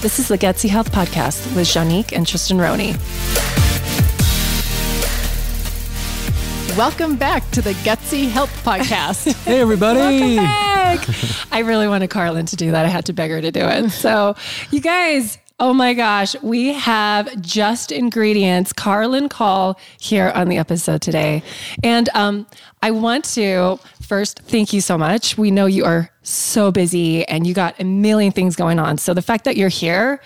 This is the Gutsy Health Podcast with Janique and Tristan Roney. Welcome back to the Gutsy Health Podcast. hey, everybody. I really wanted Karalynne to do that. I had to beg her to do it. So, you guys, Oh my gosh, we have just ingredients, Karalynne Call here on the episode today. And um, I want to first thank you so much. We know you are so busy and you got a million things going on. So the fact that you're here,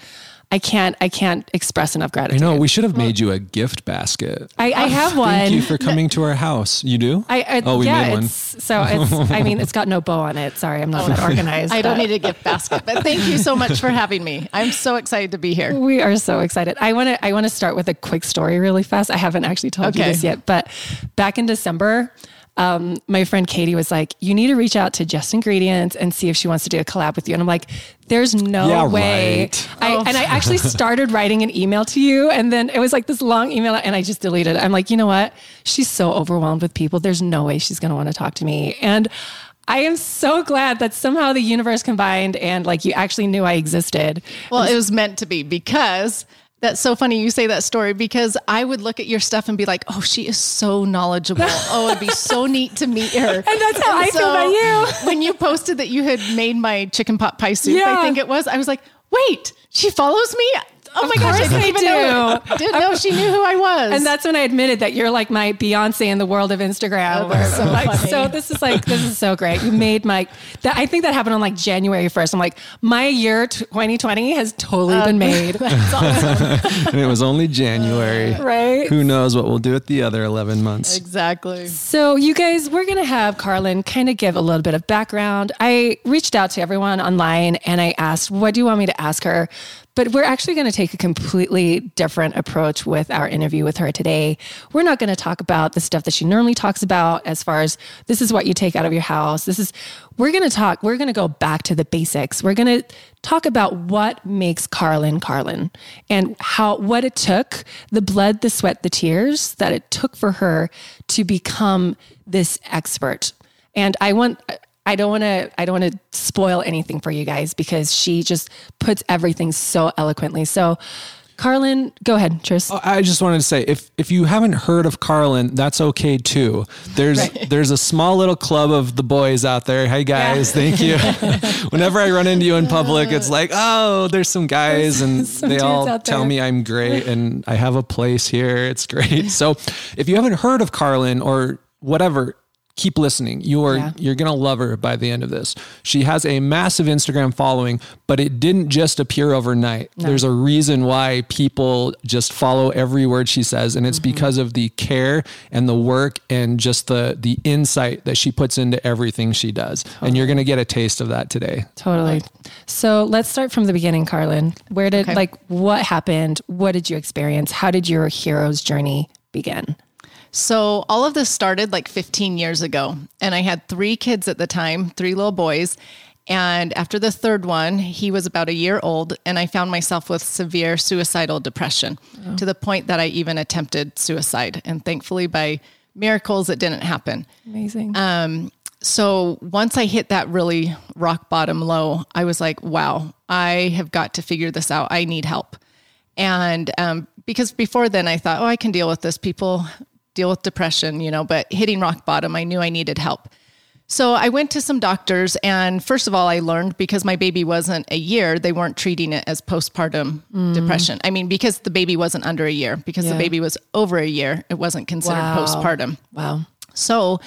I can't I can't express enough gratitude. I know we should have made you a gift basket. I, I ah, have one. Thank you for coming to our house. You do? I, I oh we yeah, made one. So it's I mean it's got no bow on it. Sorry, I'm not that organized. I don't need a gift basket, but thank you so much for having me. I'm so excited to be here. We are so excited. I want to I want to start with a quick story really fast. I haven't actually told okay. you this yet, but back in December um, my friend Katie was like, "You need to reach out to Just Ingredients and see if she wants to do a collab with you." And I'm like, "There's no yeah, way." Right. I, oh. And I actually started writing an email to you, and then it was like this long email, and I just deleted it. I'm like, you know what? She's so overwhelmed with people. There's no way she's going to want to talk to me, and. I am so glad that somehow the universe combined and like you actually knew I existed. Well, it was meant to be because that's so funny you say that story because I would look at your stuff and be like, oh, she is so knowledgeable. oh, it'd be so neat to meet her. And that's how and I so feel about you. when you posted that you had made my chicken pot pie soup, yeah. I think it was, I was like, wait, she follows me? Oh my gosh, I didn't even do. know. Didn't know she knew who I was. And that's when I admitted that you're like my Beyonce in the world of Instagram. Oh, so, like, so, this is like this is so great. You made my that I think that happened on like January 1st. I'm like, my year 2020 has totally been um, made. Awesome. and it was only January. right. Who knows what we'll do at the other 11 months. Exactly. So you guys, we're gonna have Karalynne kind of give a little bit of background. I reached out to everyone online and I asked, what do you want me to ask her? But we're actually going to take a completely different approach with our interview with her today. We're not going to talk about the stuff that she normally talks about as far as this is what you take out of your house. This is, we're going to talk, we're going to go back to the basics. We're going to talk about what makes Karalynne Karalynne and how, what it took, the blood, the sweat, the tears that it took for her to become this expert. And I want, I don't want to I don't want to spoil anything for you guys because she just puts everything so eloquently. So Karalynne, go ahead, Tris. Oh, I just wanted to say if if you haven't heard of Karalynne, that's okay too. There's right. there's a small little club of the boys out there. Hey guys, yeah. thank you. Whenever I run into you in public, it's like, oh, there's some guys and some they all tell me I'm great and I have a place here. It's great. So if you haven't heard of Karalynne or whatever, keep listening. You are yeah. you're going to love her by the end of this. She has a massive Instagram following, but it didn't just appear overnight. No. There's a reason why people just follow every word she says and it's mm-hmm. because of the care and the work and just the the insight that she puts into everything she does. Totally. And you're going to get a taste of that today. Totally. So, let's start from the beginning, Karalynne. Where did okay. like what happened? What did you experience? How did your hero's journey begin? So all of this started like 15 years ago. And I had three kids at the time, three little boys. And after the third one, he was about a year old, and I found myself with severe suicidal depression oh. to the point that I even attempted suicide. And thankfully, by miracles, it didn't happen. Amazing. Um, so once I hit that really rock bottom low, I was like, wow, I have got to figure this out. I need help. And um, because before then I thought, oh, I can deal with this. People deal with depression, you know, but hitting rock bottom, I knew I needed help. So I went to some doctors, and first of all, I learned because my baby wasn't a year, they weren't treating it as postpartum mm. depression. I mean, because the baby wasn't under a year, because yeah. the baby was over a year, it wasn't considered wow. postpartum. Wow. So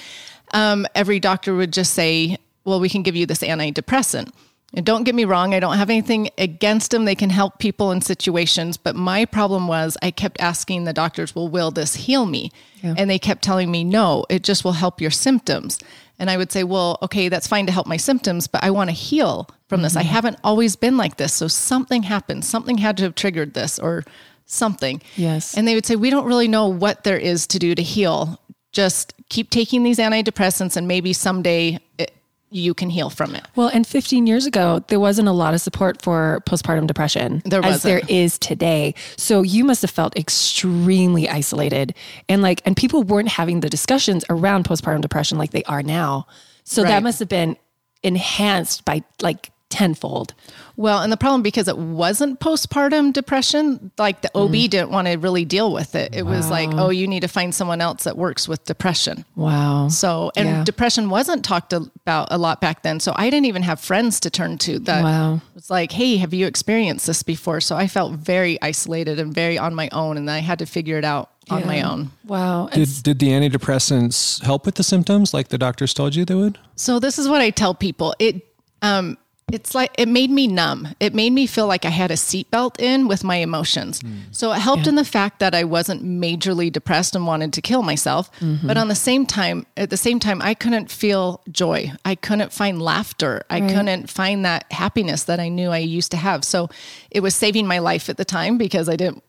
um, every doctor would just say, well, we can give you this antidepressant. And don't get me wrong, I don't have anything against them. They can help people in situations. But my problem was I kept asking the doctors, well, will this heal me? Yeah. And they kept telling me, no, it just will help your symptoms. And I would say, well, okay, that's fine to help my symptoms, but I want to heal from mm-hmm. this. I mm-hmm. haven't always been like this. So something happened. Something had to have triggered this or something. Yes. And they would say, we don't really know what there is to do to heal. Just keep taking these antidepressants and maybe someday it, you can heal from it. Well, and 15 years ago, there wasn't a lot of support for postpartum depression there as there is today. So you must have felt extremely isolated and like, and people weren't having the discussions around postpartum depression like they are now. So right. that must have been enhanced by like tenfold. Well, and the problem because it wasn't postpartum depression, like the OB Mm. didn't want to really deal with it. It was like, oh, you need to find someone else that works with depression. Wow. So, and Yeah. depression wasn't talked about a lot back then. So I didn't even have friends to turn to that Wow. was like, hey, have you experienced this before? So I felt very isolated and very on my own. And I had to figure it out on my own. Wow. Did, did the antidepressants help with the symptoms like the doctors told you they would? So this is what I tell people. It um it's like it made me numb. It made me feel like I had a seatbelt in with my emotions. Hmm. So it helped in the fact that I wasn't majorly depressed and wanted to kill myself. Mm-hmm. But on the same time, at the same time, I couldn't feel joy. I couldn't find laughter. I couldn't find that happiness that I knew I used to have. So it was saving my life at the time because I didn't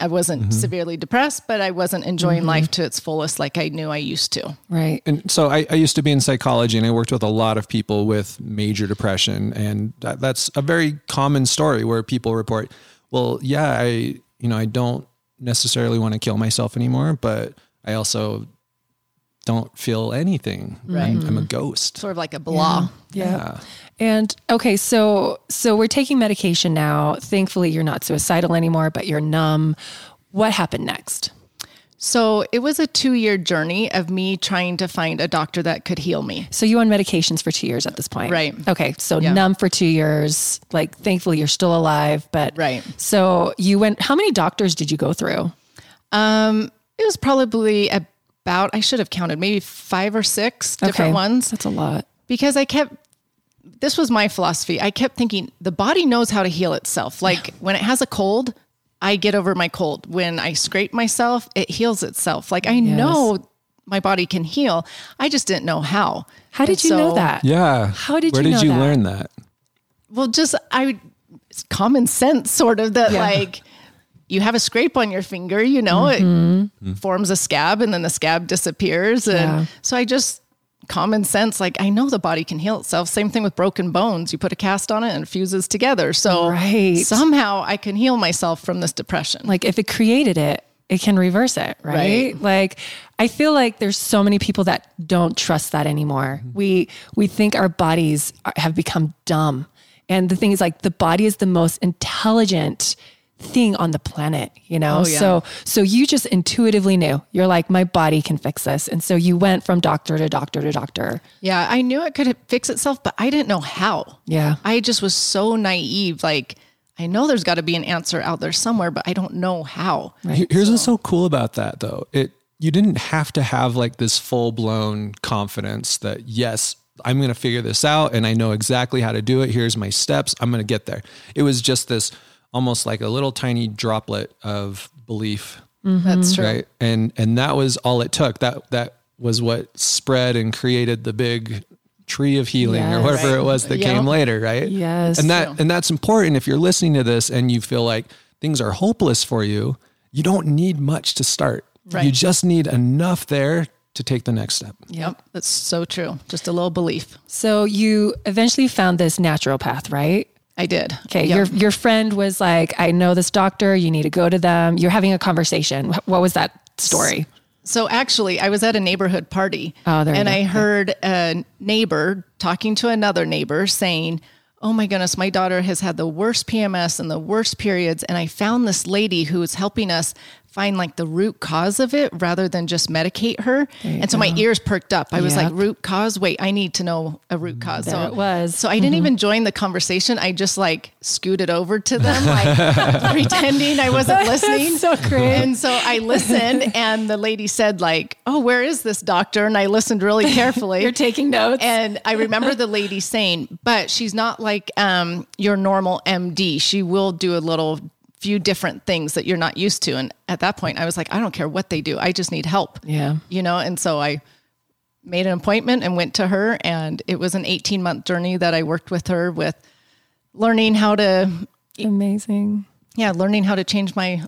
I wasn't mm-hmm. severely depressed, but I wasn't enjoying mm-hmm. life to its fullest like I knew I used to. right. And so I, I used to be in psychology and I worked with a lot of people with major depression. And that, that's a very common story where people report, well, yeah, I, you know, I don't necessarily want to kill myself anymore, but I also don't feel anything. Right. I'm, I'm a mm-hmm. ghost. Sort of like a blah. Yeah. And okay, so so we're taking medication now. Thankfully, you're not suicidal anymore, but you're numb. What happened next? So it was a two year journey of me trying to find a doctor that could heal me. So you on medications for two years at this point, Right. Okay, so Yeah. numb for two years. Like, thankfully, you're still alive, but Right. So you went. How many doctors did you go through? Um, it was probably about, I should have counted, maybe five or six different Okay. ones That's a lot. because I kept, this was my philosophy. I kept thinking the body knows how to heal itself. Like when it has a cold, I get over my cold. When I scrape myself, it heals itself. Like I know my body can heal. I just didn't know how. How did And you know that? Yeah. How did Where you did know you that? learn that? Well, just I, it's common sense, sort of that Yeah. like you have a scrape on your finger, you know, Mm-hmm. it forms a scab and then the scab disappears. And Yeah. so I just common sense, like I know the body can heal itself. Same thing with broken bones. You put a cast on it and it fuses together. So Right. somehow I can heal myself from this depression. Like, if it created it, it can reverse it, right? Right. Like, I feel like there's so many people that don't trust that anymore. Mm-hmm. We we think our bodies are, have become dumb, and the thing is, like, the body is the most intelligent thing on the planet you know Oh, yeah. so so you just intuitively knew you're like my body can fix this and so you went from doctor to doctor to doctor yeah, I knew it could fix itself, but I didn't know how. yeah I just was so naive. Like, I know there's got to be an answer out there somewhere, but I don't know how. Here- Here's what's so cool about that though. It you didn't have to have like this full blown confidence that yes, I'm going to figure this out and I know exactly how to do it. Here's my steps. I'm going to get there. It was just this almost like a little tiny droplet of belief, mm-hmm. That's true. right? And and that was all it took. That that was what spread and created the big tree of healing or Yes. whatever it was that Yeah. came later, right? Yes. And that and that's important if you're listening to this and you feel like things are hopeless for you, you don't need much to start. Right. You just need enough there to take the next step. Yep, that's so true. Just a little belief. so you eventually found this naturopath right I did. Okay, Yep. your your friend was like, "I know this doctor. You need to go to them." You're having a conversation. What was that story? So actually, I was at a neighborhood party, Oh, there and. I heard a neighbor talking to another neighbor saying, "Oh my goodness, my daughter has had the worst PMS and the worst periods, and I found this lady who is helping us find like the root cause of it rather than just medicate her." And so my ears perked up. I was like, "Root cause? Wait, I need to know a root cause." There so it was. So I didn't even join the conversation. I just like scooted over to them, like pretending I wasn't listening. so great. And so I listened, and the lady said, like, "Oh, where is this doctor?" And I listened really carefully. You're taking notes. and I remember the lady saying, "But she's not like um, your normal MD. She will do a little." Few different things that you're not used to and at that point I was like I don't care what they do I just need help Yeah. you know and so I made an appointment and went to her and it was an 18 month journey that I worked with her with learning how to Amazing. yeah, learning how to change my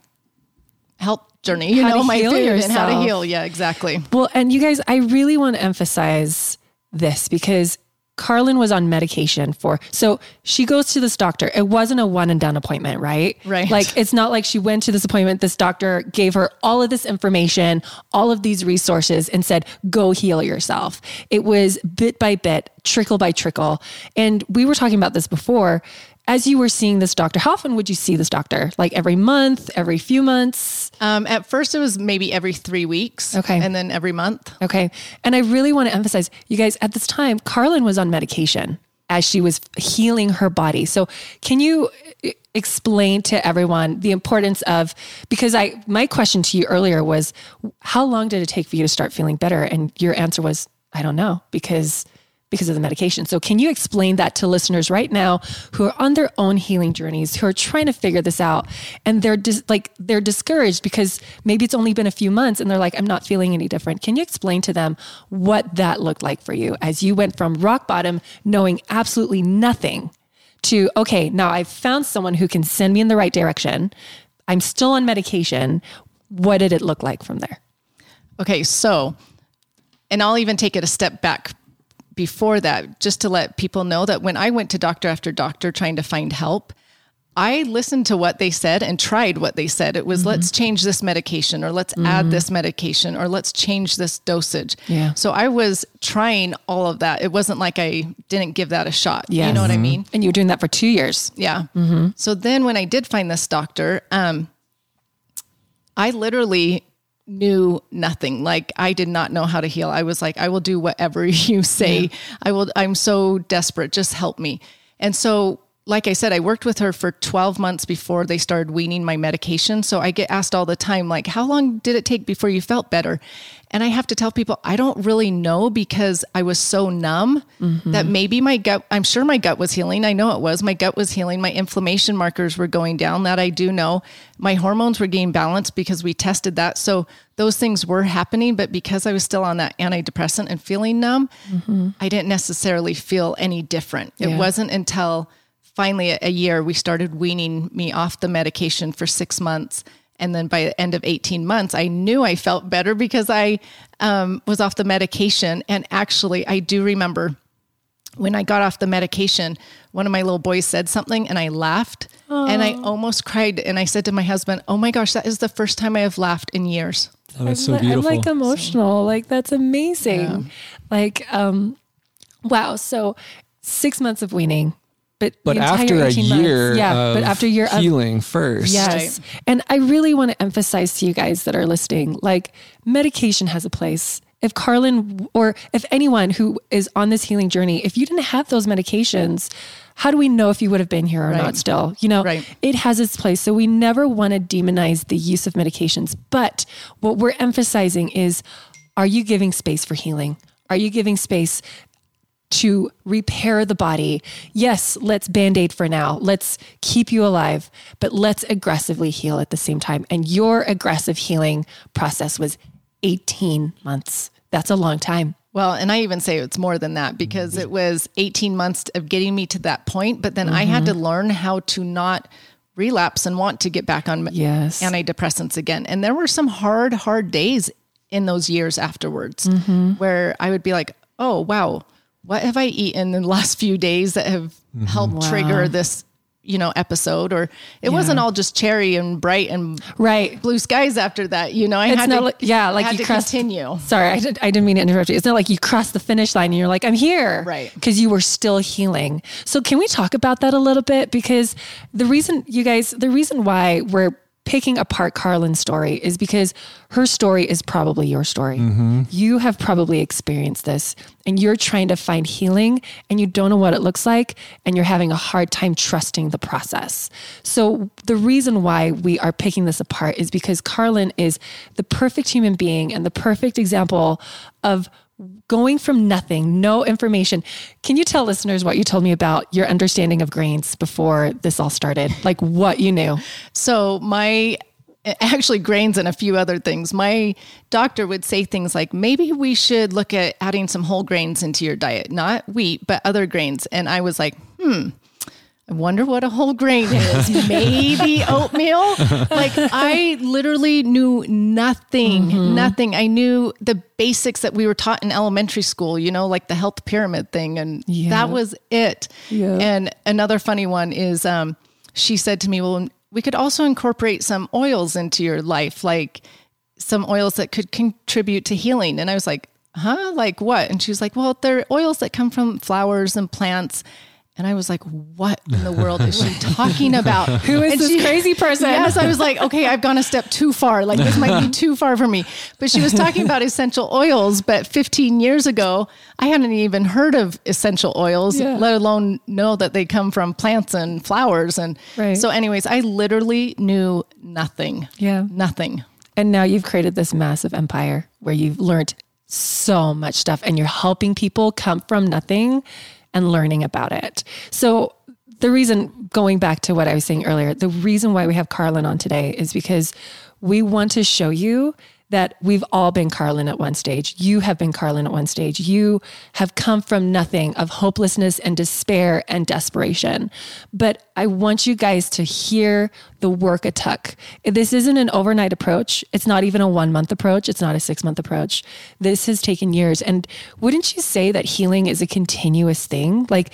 health journey, you How know, my food and how to heal. Yeah, exactly. Well, and you guys, I really want to emphasize this because Karalynne was on medication for, so she goes to this doctor. It wasn't a one and done appointment, right? Right. Like it's not like she went to this appointment, this doctor gave her all of this information, all of these resources, and said, go heal yourself. It was bit by bit, trickle by trickle. And we were talking about this before. As you were seeing this doctor, how often would you see this doctor? Like every month, every few months? Um, at first, it was maybe every three weeks. Okay. And then every month. Okay. And I really want to emphasize, you guys, at this time, Karalynne was on medication as she was healing her body. So, can you uh, explain to everyone the importance of because I my question to you earlier was how long did it take for you to start feeling better and your answer was I don't know because because of the medication. So can you explain that to listeners right now who are on their own healing journeys, who are trying to figure this out and they're dis- like they're discouraged because maybe it's only been a few months and they're like I'm not feeling any different. Can you explain to them what that looked like for you as you went from rock bottom knowing absolutely nothing to okay, now I've found someone who can send me in the right direction. I'm still on medication. What did it look like from there? Okay, so, and I'll even take it a step back before that, just to let people know that when I went to doctor after doctor trying to find help, I listened to what they said and tried what they said. It was, let's mm-hmm. change this medication, or let's add mm-hmm. this medication, or let's change this dosage. Yeah. So I was trying all of that. It wasn't like I didn't give that a shot. You know what I mean? And you were doing that for two years. Yeah. Mm-hmm. So then when I did find this doctor, um, I literally knew nothing. Like I did not know how to heal. I was like, I will do whatever you say. I will, I'm so desperate. Just help me. And so, like I said, I worked with her for 12 months before they started weaning my medication. So I get asked all the time, like, how long did it take before you felt better? And I have to tell people, I don't really know because I was so numb mm-hmm. that maybe my gut, I'm sure my gut was healing. I know it was. My gut was healing. My inflammation markers were going down. That I do know. My hormones were getting balanced because we tested that. So those things were happening. But because I was still on that antidepressant and feeling numb, mm-hmm. I didn't necessarily feel any different. It wasn't until finally a year we started weaning me off the medication for six months and then by the end of 18 months i knew i felt better because i um, was off the medication and actually i do remember when i got off the medication one of my little boys said something and i laughed and i almost cried and i said to my husband oh my gosh that is the first time i have laughed in years Oh, that's so I'm, beautiful. I'm like emotional. Like that's amazing. Like, um, wow. So six months of weaning, but but after a 18 months- year, yeah. of But after a year of healing first, Yes. And I really want to emphasize to you guys that are listening like, medication has a place. If Karalynne or if anyone who is on this healing journey, if you didn't have those medications, how do we know if you would have been here or not still? You know, Right. it has its place. So we never want to demonize the use of medications. But what we're emphasizing is are you giving space for healing? Are you giving space to repair the body. Yes, let's band aid for now. Let's keep you alive, but let's aggressively heal at the same time. And your aggressive healing process was 18 months. That's a long time. Well, and I even say it's more than that because it was 18 months of getting me to that point. But then I had to mm-hmm. learn how to not relapse and want to get back on Yes. antidepressants again. And there were some hard, hard days in those years afterwards mm-hmm. where I would be like, oh, wow, what have I eaten in the last few days that have mm-hmm. helped trigger this? You know, episode, or it wasn't all just cherry and bright and Right. blue skies after that. You know, I It's had not to, like, yeah, like had you to crossed, continue. Sorry, I, did, I didn't mean to interrupt you. It's not like you crossed the finish line and you're like, I'm here. Right. Because you were still healing. So, can we talk about that a little bit? Because the reason, you guys, the reason why we're picking apart Karalynne's story is because her story is probably your story. Mm-hmm. You have probably experienced this and you're trying to find healing and you don't know what it looks like and you're having a hard time trusting the process. So, the reason why we are picking this apart is because Karalynne is the perfect human being and the perfect example of going from nothing, no information. Can you tell listeners what you told me about your understanding of grains before this all started? Like what you knew? So my actually grains and a few other things. My doctor would say things like maybe we should look at adding some whole grains into your diet, not wheat, but other grains. And I was like, "Hmm. I wonder what a whole grain is. Maybe oatmeal. Like I literally knew nothing, Mm-hmm. nothing. I knew the basics that we were taught in elementary school, you know, like the health pyramid thing. And Yeah. that was it. Yeah. And another funny one is um, she said to me, well, we could also incorporate some oils into your life, like some oils that could contribute to healing. And I was like, huh? Like what? And she was like, well, they're oils that come from flowers and plants. And I was like, what in the world is she talking about? Who is And this crazy person? Yes, I was like, okay, I've gone a step too far. Like this might be too far for me. But she was talking about essential oils. But 15 years ago, I hadn't even heard of essential oils, Yeah. let alone know that they come from plants and flowers. And Right. so, anyways, I literally knew nothing. Yeah. Nothing. And now you've created this massive empire where you've learned so much stuff and you're helping people come from nothing and learning about it. So, the reason, going back to what I was saying earlier, the reason why we have Karalynne on today is because we want to show you that we've all been Karalynne at one stage. You have been Karalynne at one stage. You have come from nothing of hopelessness and despair and desperation. But I want you guys to hear the work it took. This isn't an overnight approach. It's not even a one month approach. It's not a six month approach. This has taken years. And wouldn't you say that healing is a continuous thing? Like,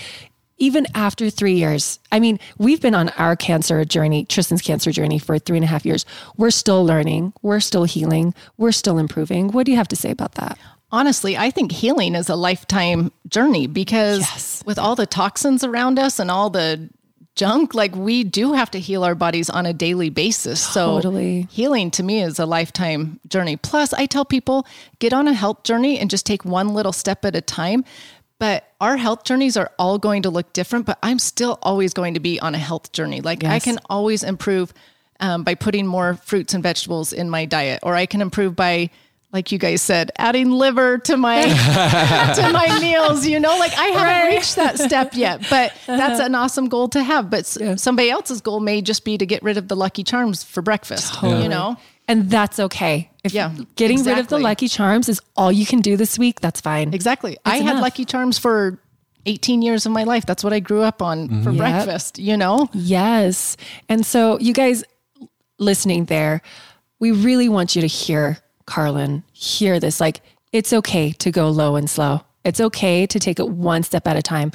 even after three years, I mean, we've been on our cancer journey, Tristan's cancer journey for three and a half years. We're still learning, we're still healing, we're still improving. What do you have to say about that? Honestly, I think healing is a lifetime journey because Yes. with all the toxins around us and all the junk, like we do have to heal our bodies on a daily basis. Totally. So healing to me is a lifetime journey. Plus, I tell people get on a health journey and just take one little step at a time. But our health journeys are all going to look different, but I'm still always going to be on a health journey. Like I can always improve um, by putting more fruits and vegetables in my diet, or I can improve by, like you guys said, adding liver to my to my meals. You know, like I haven't Right. reached that step yet, but that's an awesome goal to have. But s- somebody else's goal may just be to get rid of the Lucky Charms for breakfast. You know, And that's okay. If Yeah, getting rid of the. Lucky Charms is all you can do this week, that's fine. exactly. I had. Lucky Charms for 18 years of my life. That's what I grew up on mm-hmm. for Yep. breakfast. You know, Yes. And so, you guys listening there, we really want you to hear Karalynne, hear this. Like, it's okay to go low and slow. It's okay to take it one step at a time.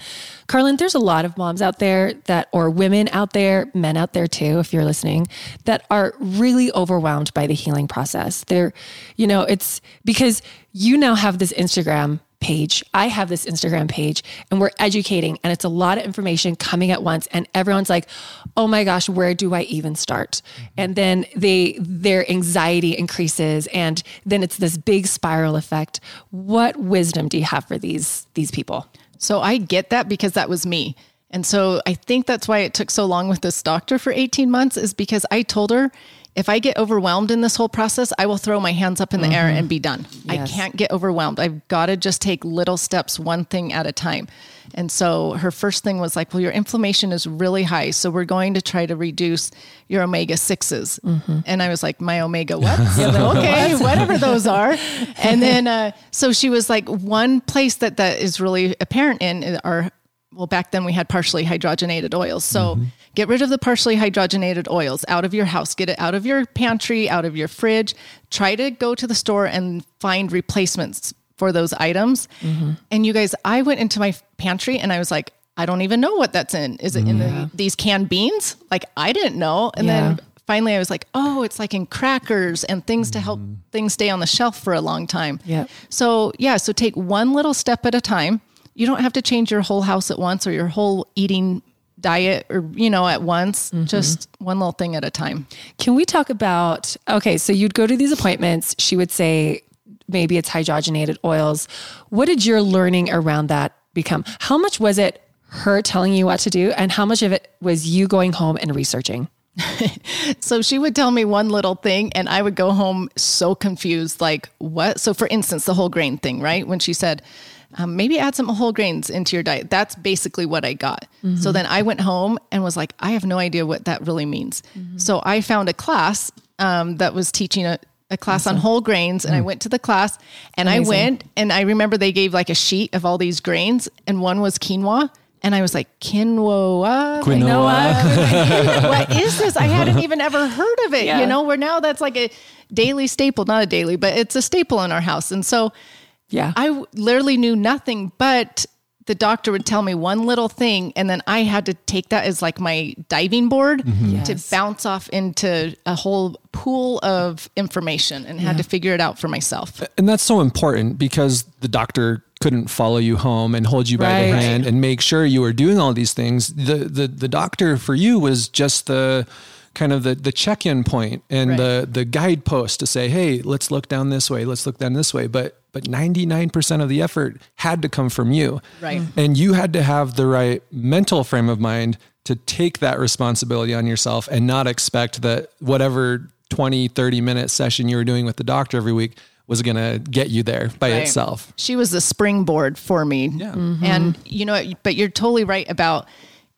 Karalynne, there's a lot of moms out there that, or women out there, men out there too, if you're listening, that are really overwhelmed by the healing process. They're, you know, it's because you now have this Instagram page. I have this Instagram page and we're educating and it's a lot of information coming at once and everyone's like, "Oh my gosh, where do I even start?" Mm-hmm. And then they their anxiety increases and then it's this big spiral effect. What wisdom do you have for these these people? So I get that because that was me. And so I think that's why it took so long with this doctor for 18 months is because I told her if I get overwhelmed in this whole process, I will throw my hands up in the air and be done. I can't get overwhelmed. I've got to just take little steps, one thing at a time. And so her first thing was like, well, your inflammation is really high. So we're going to try to reduce your omega 6s. And I was like, my omega what? okay, whatever those are. And then, uh, so she was like, one place that that is really apparent in are, well, back then we had partially hydrogenated oils. So get rid of the partially hydrogenated oils out of your house, get it out of your pantry, out of your fridge. Try to go to the store and find replacements for those items. Mm-hmm. And you guys, I went into my pantry and I was like, I don't even know what that's in. Is it in the, these canned beans? Like I didn't know. And Yeah. then finally I was like, oh, it's like in crackers and things to help mm-hmm. things stay on the shelf for a long time. Yeah. So, yeah, so take one little step at a time. You don't have to change your whole house at once or your whole eating diet or, you know, at once, mm-hmm. just one little thing at a time. Can we talk about okay, so you'd go to these appointments, she would say maybe it's hydrogenated oils. What did your learning around that become? How much was it her telling you what to do and how much of it was you going home and researching? So she would tell me one little thing and I would go home so confused like what? So for instance, the whole grain thing, right? When she said um, maybe add some whole grains into your diet. That's basically what I got. So then I went home and was like, I have no idea what that really means. So I found a class um, that was teaching a, a class on whole grains, and I went to the class and I went and I remember they gave like a sheet of all these grains, and one was quinoa. And I was like, quinoa. Quinoa. what is this? I hadn't even ever heard of it. Yeah. You know, where now that's like a daily staple, not a daily, but it's a staple in our house. And so Yeah. I w- literally knew nothing, but the doctor would tell me one little thing, and then I had to take that as like my diving board mm-hmm. Yes. to bounce off into a whole pool of information and had to figure it out for myself. And that's so important because the doctor couldn't follow you home and hold you by the hand and make sure you were doing all these things. The the the doctor for you was just the kind of the the check-in point and Right. the the guidepost to say, "Hey, let's look down this way. Let's look down this way." But but 99% of the effort had to come from you. Right. Mm-hmm. And you had to have the right mental frame of mind to take that responsibility on yourself and not expect that whatever 20, 30 minute session you were doing with the doctor every week was going to get you there by Right. itself. She was the springboard for me. Yeah. Mm-hmm. Mm-hmm. And you know, but you're totally right about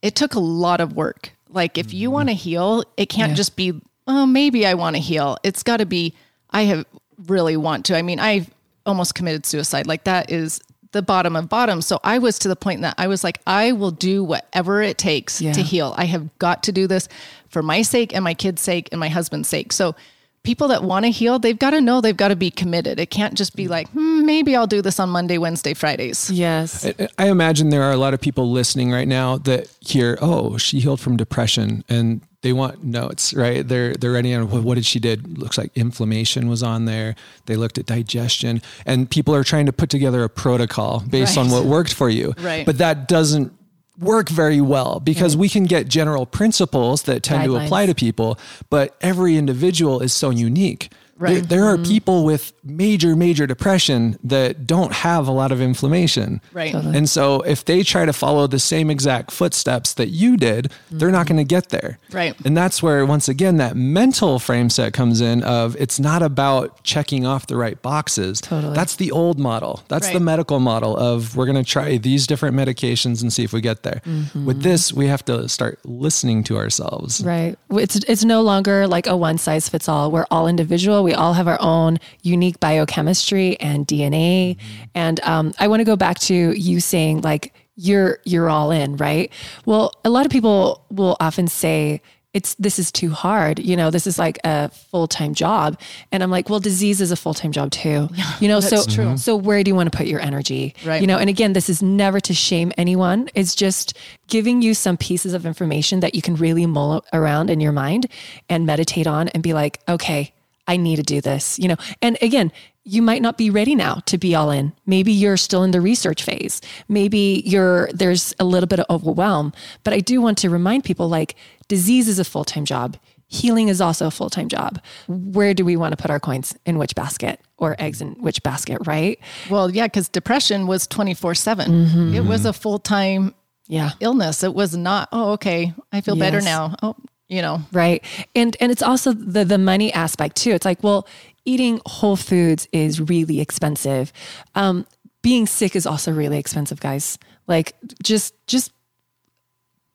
it took a lot of work. Like if Mm-hmm. you want to heal, it can't just be, oh, maybe I want to heal. It's got to be, I have really want to. I mean, I almost committed suicide. Like that is the bottom of bottom. So I was to the point that I was like, I will do whatever it takes Yeah. to heal. I have got to do this for my sake and my kids' sake and my husband's sake. So people that want to heal, they've got to know they've got to be committed. It can't just be like, hmm, maybe I'll do this on Monday, Wednesday, Fridays. yes. I- I imagine there are a lot of people listening right now that hear, "Oh, she healed from depression," and they want notes, right? They're they're writing on what, what did she did. Looks like inflammation was on there. They looked at digestion, and people are trying to put together a protocol based on what worked for you. Right. But that doesn't work very well because we can get general principles that tend to apply to people, but every individual is so unique. There, Right. there are mm-hmm. people with major, major depression that don't have a lot of inflammation. Right. And so if they try to follow the same exact footsteps that you did, they're not mm-hmm. going to get there. Right. And that's where, once again, that mental frame set comes in of it's not about checking off the right boxes. Totally. That's the old model. That's the medical model of we're going to try these different medications and see if we get there. Mm-hmm. With this, we have to start listening to ourselves. Right. It's it's no longer like a one size fits all. We're all individual. We all have our own unique biochemistry and DNA. And um, I want to go back to you saying like you're you're all in, right? Well, a lot of people will often say it's this is too hard. You know, this is like a full time job. And I'm like, well, disease is a full time job too. you know, so true. so where do you want to put your energy? Right. You know, and again, this is never to shame anyone. It's just giving you some pieces of information that you can really mull around in your mind and meditate on and be like, okay, I need to do this, you know. And again, you might not be ready now to be all in. Maybe you're still in the research phase. Maybe you're there's a little bit of overwhelm. But I do want to remind people like disease is a full-time job. Healing is also a full-time job. Where do we want to put our coins in which basket or eggs in which basket, right? Well, yeah, because depression was 24 7. Mm-hmm. It was a full time Yeah. illness. It was not, oh, okay, I feel better now. Oh, you know, right. And and it's also the the money aspect too. It's like well eating whole foods is really expensive. Um being sick is also really expensive guys. Like just just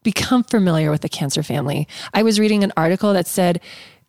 become familiar with the cancer family. I was reading an article that said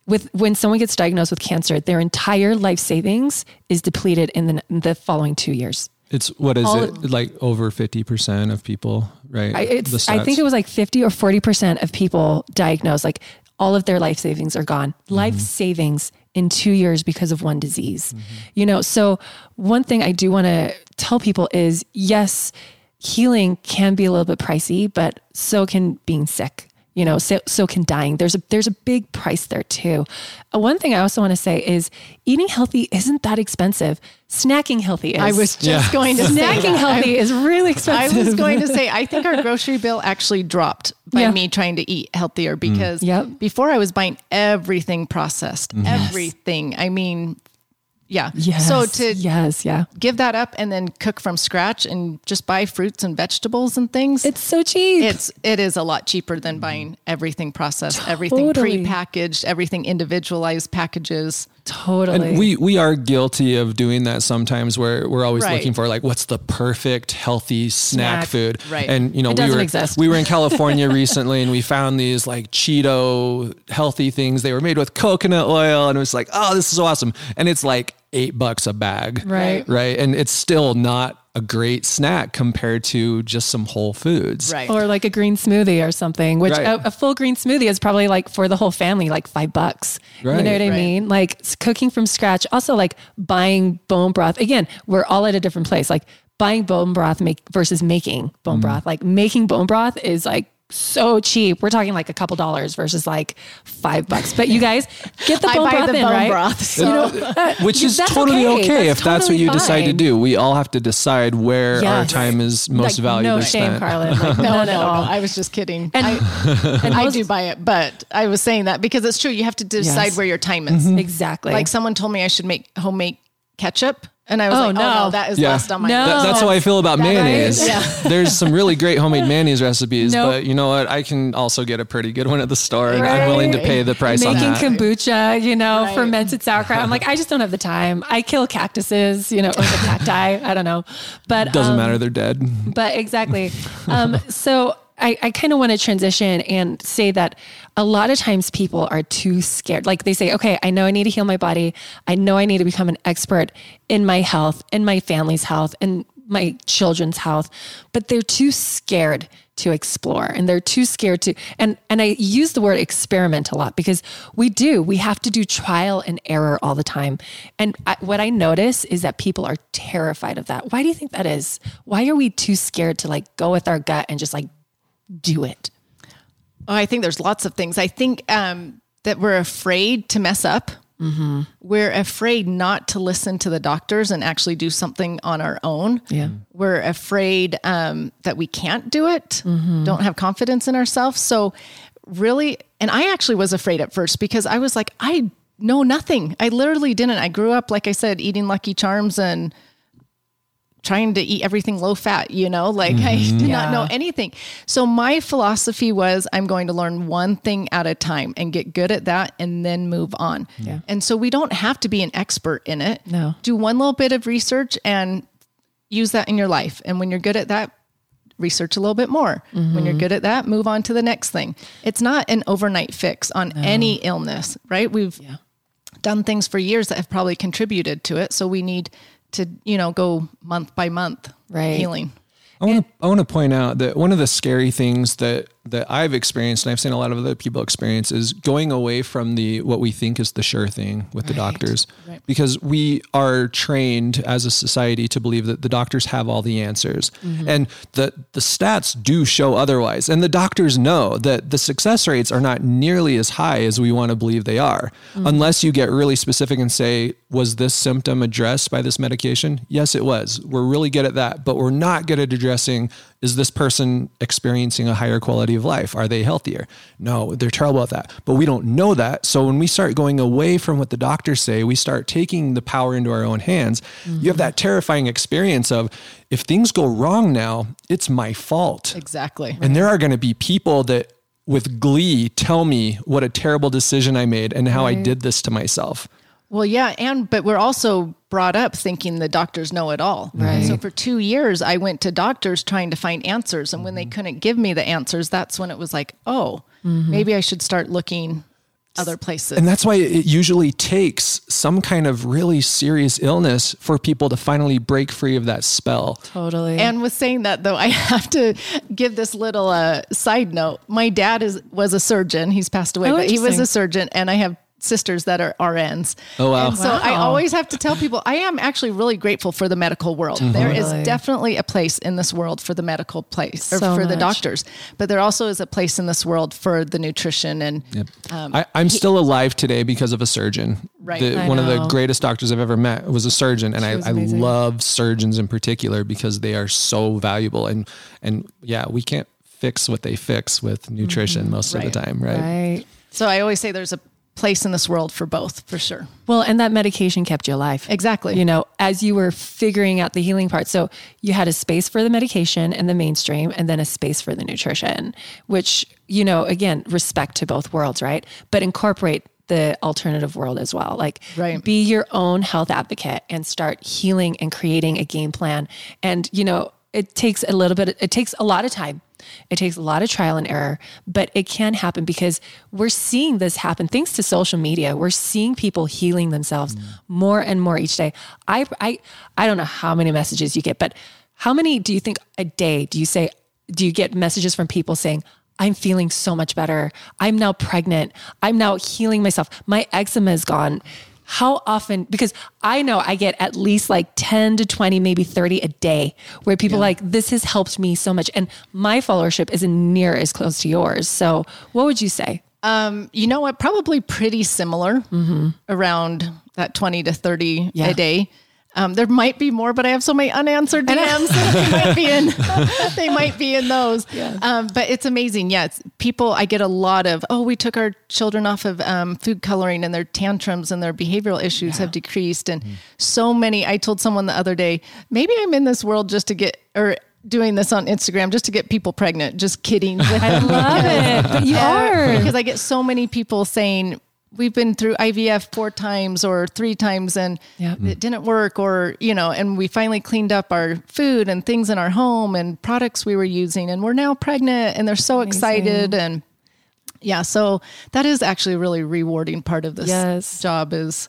with when someone gets diagnosed with cancer their entire life savings is depleted in the, the following two years It's what is All- it like over 50% of people, right? I, it's, I think it was like 50 or 40% of people diagnosed, like all of their life savings are gone. Mm-hmm. Life savings in two years because of one disease. Mm-hmm. You know, so one thing I do want to tell people is yes, healing can be a little bit pricey, but so can being sick. You know, so so can dying. There's a there's a big price there too. Uh, one thing I also want to say is eating healthy isn't that expensive. Snacking healthy is. I was just Yeah. going to say snacking that. healthy is really expensive I was going to say, I think our grocery bill actually dropped by Yeah. me trying to eat healthier because Yep. before I was buying everything processed, everything. I mean, yeah. Yes. So to yes, yeah. give that up and then cook from scratch and just buy fruits and vegetables and things. It's so cheap. it's it is a lot cheaper than buying everything processed, everything Totally. pre-packaged, everything individualized packages. totally. And we we are guilty of doing that sometimes where we're always Right. looking for like what's the perfect healthy snack, Snack. food. Right. And you know, It we were exist. we were in California recently and we found these like Cheeto healthy things. They were made with coconut oil and it was like, oh, this is so awesome. And it's like eight bucks a bag. Right. Right. And it's still not a great snack compared to just some whole foods. Right. Or like a green smoothie or something, which Right. a, a full green smoothie is probably like for the whole family, like five bucks. You know what I Right. mean? Like cooking from scratch. Also, like buying bone broth. Again, we're all at a different place. Like buying bone broth make versus making bone Mm. broth. Like making bone broth is like so cheap. We're talking like a couple dollars versus like five bucks. But you guys get the I bone buy broth the in, bone right? broth. So. You know, Which is totally okay, That's if that's what totally you decide to do. We all have to decide where our time is most Like, valuably no shame, spent. Karalynne. Like, no, none no, at no. all. I was just kidding. And- I, And I do buy it, but I was saying that because it's true. You have to decide Yes. where your time is. Mm-hmm. Exactly. Like someone told me I should make homemade ketchup, and I was Oh, like, no. "Oh no, that is Yeah. lost on my No. That- that's how I feel about That- mayonnaise. Yeah. There's some really great homemade mayonnaise recipes, Nope. but you know what? I can also get a pretty good one at the store, and I'm willing to pay the price on making that. kombucha, you know, Right. fermented sauerkraut. I'm like, I just don't have the time. I kill cactuses, you know, or the cacti. I don't know, but it Doesn't um, matter, they're dead. But exactly. Um, so I, I kind of want to transition and say that a lot of times people are too scared. Like they say, okay, I know I need to heal my body. I know I need to become an expert in my health, in my family's health, in my children's health, but they're too scared to explore and they're too scared to and and I use the word experiment a lot because we do we have to do trial and error all the time and I, what I notice is that people are terrified of that why do you think that is why are we too scared to like go with our gut and just like do it Oh, I think there's lots of things. I think um, that we're afraid to mess up. Mm-hmm. We're afraid not to listen to the doctors and actually do something on our own. Yeah. We're afraid um, that we can't do it, Mm-hmm. don't have confidence in ourselves. So, really, and I actually was afraid at first because I was like, I know nothing. I literally didn't. I grew up, like I said, eating Lucky Charms and trying to eat everything low fat, you know, like I mm-hmm. did Yeah. not know anything. So my philosophy was I'm going to learn one thing at a time and get good at that and then move on. Yeah. And so we don't have to be an expert in it. No. Do one little bit of research and use that in your life. And when you're good at that, research a little bit more. When you're mm-hmm. good at that, move on to the next thing. It's not an overnight fix on any illness, right? We've done things for years that have probably contributed to it. So we need to, you know, go month by month Right. healing. I want to I want to point out that one of the scary things that that I've experienced and I've seen a lot of other people experience is going away from the what we think is the sure thing with the doctors. Because we are trained as a society to believe that the doctors have all the answers. Mm-hmm. And the the stats do show otherwise. And the doctors know that the success rates are not nearly as high as we want to believe they are. Mm-hmm. Unless you get really specific and say was this symptom addressed by this medication? Yes it was. We're really good at that but we're not good at addressing is this person experiencing a higher quality of life? Are they healthier? No, they're terrible at that. But we don't know that. So when we start going away from what the doctors say, we start taking the power into our own hands. You have that terrifying experience of if things go wrong now, it's my fault. Exactly. And there are going to be people that with glee tell me what a terrible decision I made and how I mm-hmm. did this to myself. Well, yeah, and but we're also brought up thinking the doctors know it all. Right. So for two years, I went to doctors trying to find answers, and when they couldn't give me the answers, that's when it was like, oh, maybe I should start looking other places. And that's why it usually takes some kind of really serious illness for people to finally break free of that spell. totally And with saying that though, I have to give this little uh, side note. My dad is was a surgeon. He's passed away, Oh, but he was a surgeon, and I have sisters that are RNs. Oh, wow. And so I always have to tell people I am actually really grateful for the medical world. Mm-hmm. There is definitely a place in this world for the medical place or So for the doctors, but there also is a place in this world for the nutrition and um, I, I'm still alive today because of a surgeon. Right. The- I one of the greatest doctors I've ever met was a surgeon, and I, I love surgeons in particular because they are so valuable. And and yeah, we can't fix what they fix with nutrition mm-hmm. most of the time, right? right so I always say there's a place in this world for both, for sure. Well, and that medication kept you alive. Exactly. You know, as you were figuring out the healing part. So you had a space for the medication and the mainstream, and then a space for the nutrition, which, you know, again, respect to both worlds, right? But incorporate the alternative world as well. Like, Right. be your own health advocate and start healing and creating a game plan. And, you know, it takes a little bit, it takes a lot of time. It takes a lot of trial and error, but it can happen because we're seeing this happen thanks to social media. We're seeing people healing themselves mm. more and more each day. I, I, I don't know how many messages you get, but how many do you think a day do you say, do you get messages from people saying, I'm feeling so much better. I'm now pregnant. I'm now healing myself. My eczema is gone how often because i know i get at least like 10 to 20 maybe 30 a day where people yeah. like this has helped me so much and my followership isn't near as close to yours so what would you say um, you know what probably pretty similar mm-hmm. around that 20 to 30 yeah. a day um, there might be more, but I have so many unanswered DMs. they might be in. they might be in those. Yeah. Um, but it's amazing. Yeah, people. I get a lot of. Oh, we took our children off of um, food coloring, and their tantrums and their behavioral issues yeah. have decreased. And mm. so many. I told someone the other day, maybe I'm in this world just to get or doing this on Instagram just to get people pregnant. Just kidding. I love it. But you are because I get so many people saying we've been through IVF four times or three times and yep. it didn't work or you know and we finally cleaned up our food and things in our home and products we were using and we're now pregnant and they're so Amazing. excited and yeah so that is actually a really rewarding part of this yes. job is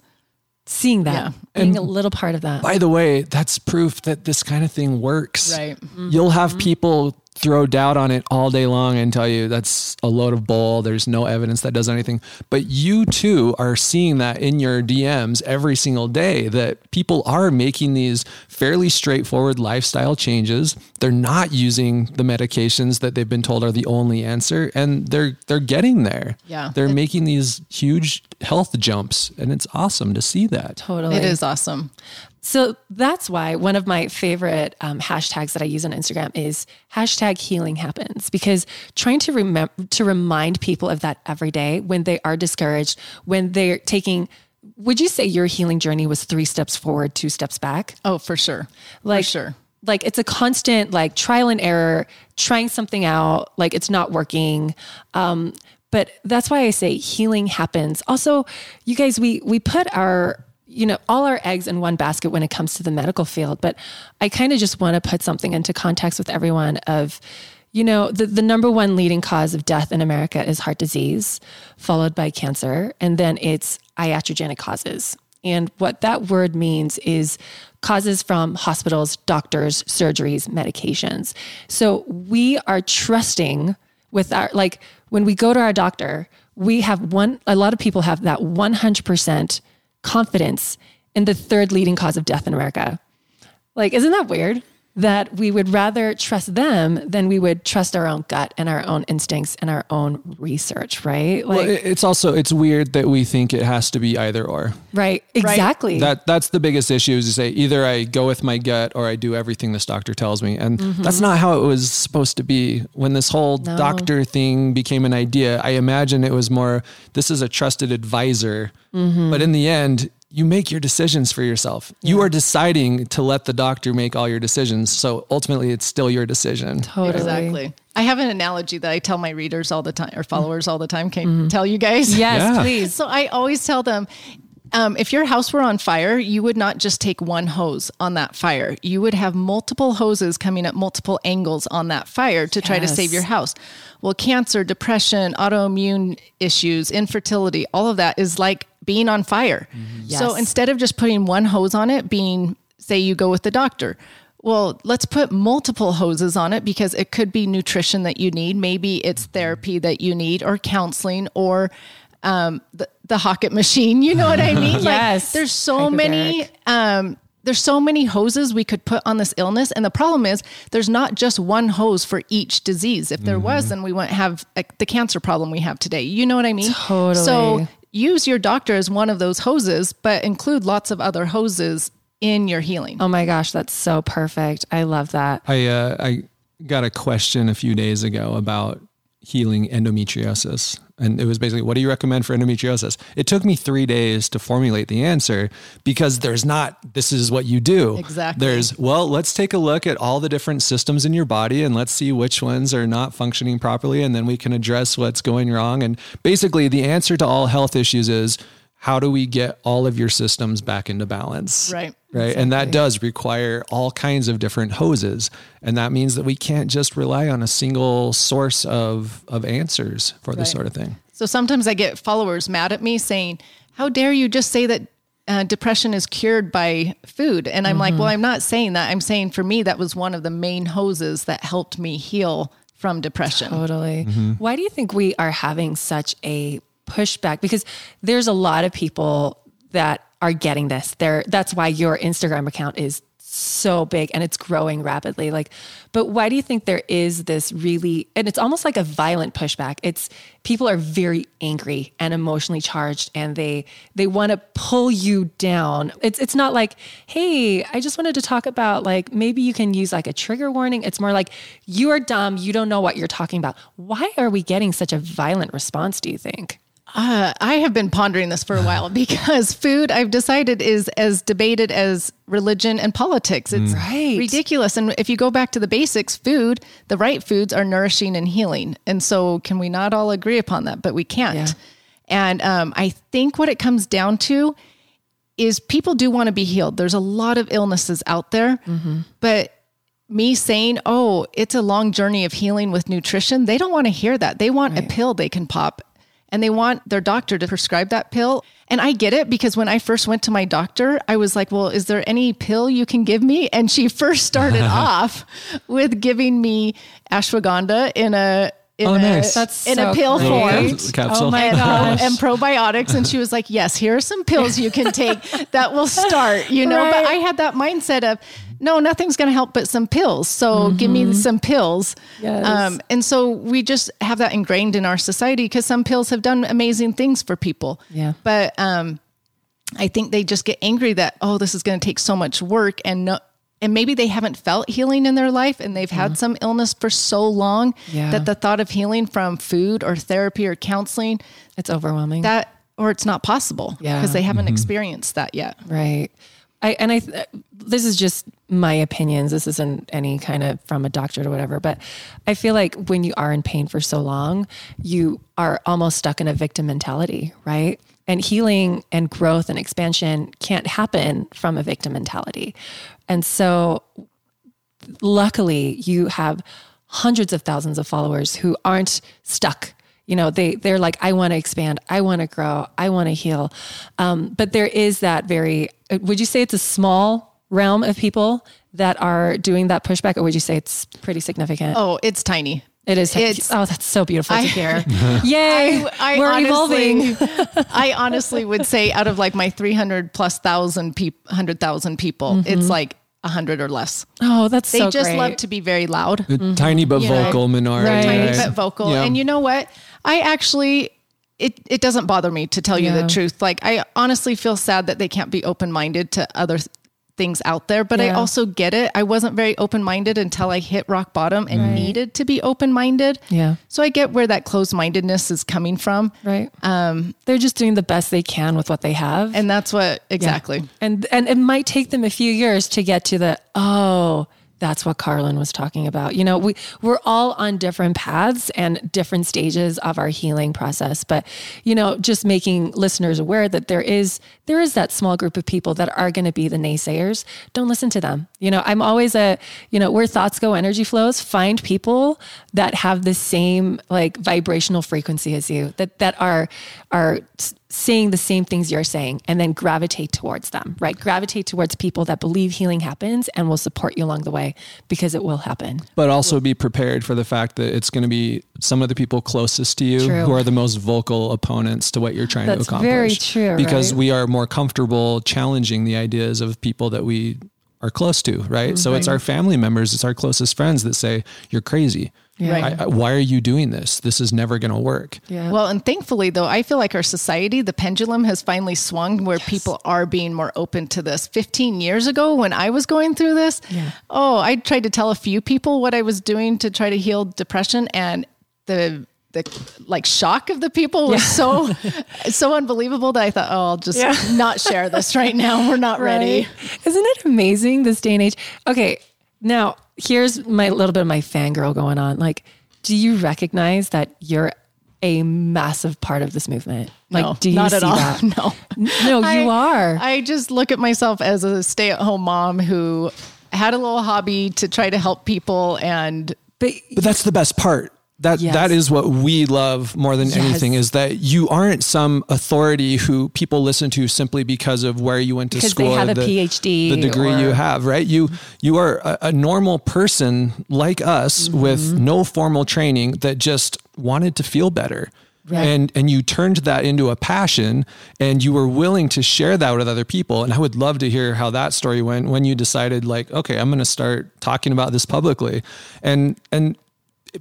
seeing that yeah. being and a little part of that by the way that's proof that this kind of thing works right mm-hmm. you'll have people throw doubt on it all day long and tell you that's a load of bull. There's no evidence that does anything. But you too are seeing that in your DMs every single day that people are making these fairly straightforward lifestyle changes. They're not using the medications that they've been told are the only answer and they're they're getting there. Yeah. They're it, making these huge health jumps and it's awesome to see that. Totally. It is awesome. So that's why one of my favorite um, hashtags that I use on Instagram is hashtag healing happens because trying to remember to remind people of that every day when they are discouraged, when they're taking would you say your healing journey was three steps forward, two steps back? Oh, for sure. Like for sure. Like it's a constant like trial and error, trying something out, like it's not working. Um, but that's why I say healing happens. Also, you guys, we we put our you know, all our eggs in one basket when it comes to the medical field. But I kind of just want to put something into context with everyone of, you know, the, the number one leading cause of death in America is heart disease, followed by cancer, and then it's iatrogenic causes. And what that word means is causes from hospitals, doctors, surgeries, medications. So we are trusting with our, like, when we go to our doctor, we have one, a lot of people have that 100% confidence in the third leading cause of death in America. Like, isn't that weird? That we would rather trust them than we would trust our own gut and our own instincts and our own research, right? Like, well, it's also it's weird that we think it has to be either or. Right. Exactly. Right? That that's the biggest issue is to say either I go with my gut or I do everything this doctor tells me, and mm-hmm. that's not how it was supposed to be. When this whole no. doctor thing became an idea, I imagine it was more this is a trusted advisor, mm-hmm. but in the end you make your decisions for yourself. Yeah. You are deciding to let the doctor make all your decisions. So ultimately, it's still your decision. Totally. Exactly. I have an analogy that I tell my readers all the time or followers all the time. Can mm-hmm. tell you guys? Yes, yeah. please. So I always tell them um, if your house were on fire, you would not just take one hose on that fire. You would have multiple hoses coming at multiple angles on that fire to yes. try to save your house. Well, cancer, depression, autoimmune issues, infertility, all of that is like being on fire. Mm-hmm. Yes. So instead of just putting one hose on it, being, say, you go with the doctor, well, let's put multiple hoses on it because it could be nutrition that you need. Maybe it's therapy that you need, or counseling, or um, the, the Hocatt machine. You know what I mean? yes. Like, there's so many. Um, there's so many hoses we could put on this illness, and the problem is there's not just one hose for each disease. If there mm-hmm. was, then we wouldn't have like, the cancer problem we have today. You know what I mean? Totally. So use your doctor as one of those hoses, but include lots of other hoses in your healing. Oh my gosh, that's so perfect. I love that. I uh, I got a question a few days ago about healing endometriosis. And it was basically, what do you recommend for endometriosis? It took me three days to formulate the answer because there's not, this is what you do. Exactly. There's, well, let's take a look at all the different systems in your body and let's see which ones are not functioning properly. And then we can address what's going wrong. And basically, the answer to all health issues is, how do we get all of your systems back into balance? Right. Right. And that does require all kinds of different hoses. And that means that we can't just rely on a single source of, of answers for this sort of thing. So sometimes I get followers mad at me saying, How dare you just say that uh, depression is cured by food? And I'm like, Well, I'm not saying that. I'm saying for me, that was one of the main hoses that helped me heal from depression. Totally. Mm-hmm. Why do you think we are having such a pushback? Because there's a lot of people that are getting this. There that's why your Instagram account is so big and it's growing rapidly. Like, but why do you think there is this really and it's almost like a violent pushback. It's people are very angry and emotionally charged and they they want to pull you down. It's it's not like, "Hey, I just wanted to talk about like maybe you can use like a trigger warning." It's more like, "You are dumb, you don't know what you're talking about." Why are we getting such a violent response, do you think? Uh, I have been pondering this for a while because food, I've decided, is as debated as religion and politics. It's Right. ridiculous. And if you go back to the basics, food, the right foods are nourishing and healing. And so, can we not all agree upon that? But we can't. Yeah. And um, I think what it comes down to is people do want to be healed. There's a lot of illnesses out there, but me saying, oh, it's a long journey of healing with nutrition, they don't want to hear that. They want a pill they can pop and they want their doctor to prescribe that pill. And I get it because when I first went to my doctor, I was like, well, is there any pill you can give me? And she first started off with giving me ashwagandha in a in Oh, a, nice. That's in so a pill form capsule. Oh my and, uh, gosh. and probiotics. And she was like, Yes, here are some pills you can take that will start, you know. But I had that mindset of, no, nothing's going to help but some pills. So give me some pills. Yes. Um, and so we just have that ingrained in our society because some pills have done amazing things for people. Yeah. But um, I think they just get angry that, oh, this is going to take so much work and no. And maybe they haven't felt healing in their life and they've had some illness for so long Yeah. that the thought of healing from food or therapy or counseling It's overwhelming. that or it's not possible Yeah. because they haven't experienced that yet. Right. I and I this is just my opinions. This isn't any kind of from a doctor or whatever, but I feel like when you are in pain for so long, you are almost stuck in a victim mentality, right? And healing and growth and expansion can't happen from a victim mentality. And so luckily you have hundreds of thousands of followers who aren't stuck you know they they're like i want to expand i want to grow i want to heal um, but there is that very uh, would you say it's a small realm of people that are doing that pushback or would you say it's pretty significant Oh, it's tiny. it is it's- oh that's so beautiful I- to hear yay I we're honestly, evolving I honestly would say out of like my 300 plus thousand people, 100,000 people, Mm-hmm. it's like 100 or less. oh that's They so just great. love to be very loud, Tiny but You know, vocal minority. right. tiny right? but vocal. Yeah. And you know what? I actually, it, it doesn't bother me to tell you Yeah. the truth. Like, I honestly feel sad that they can't be open minded to other th- things out there, but I also get it. I wasn't very open minded until I hit rock bottom and needed to be open minded. Yeah. So I get where that closed mindedness is coming from. right um they're just doing the best they can with what they have And that's what exactly. And and it might take them a few years to get to the oh, that's what Karalynne was talking about. You know, we we're all on different paths and different stages of our healing process, but you know, just making listeners aware that there is there is that small group of people that are going to be the naysayers. Don't listen to them. You know, I'm always a, you know, where thoughts go energy flows, find people that have the same like vibrational frequency as you that that are are saying the same things you're saying and then gravitate towards them, right? Gravitate towards people that believe healing happens and will support you along the way because it will happen. but also be prepared for the fact that it's going to be some of the people closest to you True. who are the most vocal opponents to what you're trying That's to accomplish. very true, Because right? we are more comfortable challenging the ideas of people that we are close to, right? Mm-hmm. So it's our family members, it's our closest friends that say, "You're crazy. Right. I, I, why are you doing this? This is never going to work." Yeah. Well, and thankfully, though, I feel like our society, the pendulum has finally swung where people are being more open to this. 15 years ago, when I was going through this, oh, I tried to tell a few people what I was doing to try to heal depression, and the the like shock of the people was so so unbelievable that I thought, oh, I'll just Yeah. not share this right now. We're not ready. Isn't it amazing this day and age? Okay, now here's my little bit of my fangirl going on. Like, do you recognize that you're a massive part of this movement. Like, No, do you not see at all. that? No. No, you are. I just look at myself as a stay at home mom who had a little hobby to try to help people and but But that's the best part. That Yes. that is what we love more than Yes. anything is that you aren't some authority who people listen to simply because of where you went to Because they school, or have a the, PhD the degree you have, right? You you are a, a normal person like us Mm-hmm. with no formal training that just wanted to feel better. And and you turned that into a passion and you were willing to share that with other people. And I would love to hear how that story went when you decided like, okay, I'm gonna start talking about this publicly. And and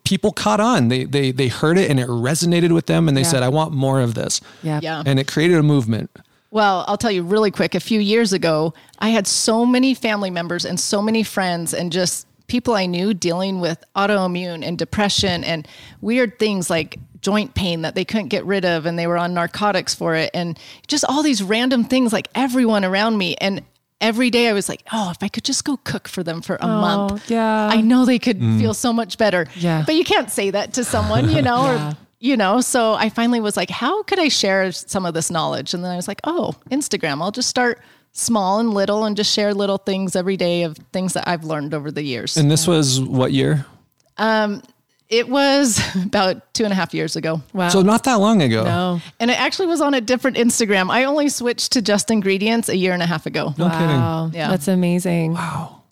people caught on. They they they heard it and it resonated with them and they Yeah. said, I want more of this. yeah. Yeah. And it created a movement. Well, I'll tell you really quick. A few years ago, I had so many family members and so many friends and just people I knew dealing with autoimmune and depression and weird things like joint pain that they couldn't get rid of and they were on narcotics for it and just all these random things like everyone around me and every day I was like, "Oh, if I could just go cook for them for a oh, month." yeah. I know they could mm. feel so much better. Yeah. But you can't say that to someone, you know, Yeah. or you know, so I finally was like, how could I share some of this knowledge? And then I was like, oh, Instagram. I'll just start small and little and just share little things every day of things that I've learned over the years. And this was what year? Um, it was about two and a half years ago. Wow. So not that long ago. no. And it actually was on a different Instagram. I only switched to Just Ingredients a year and a half ago. No kidding. Wow. Yeah. That's amazing. Wow.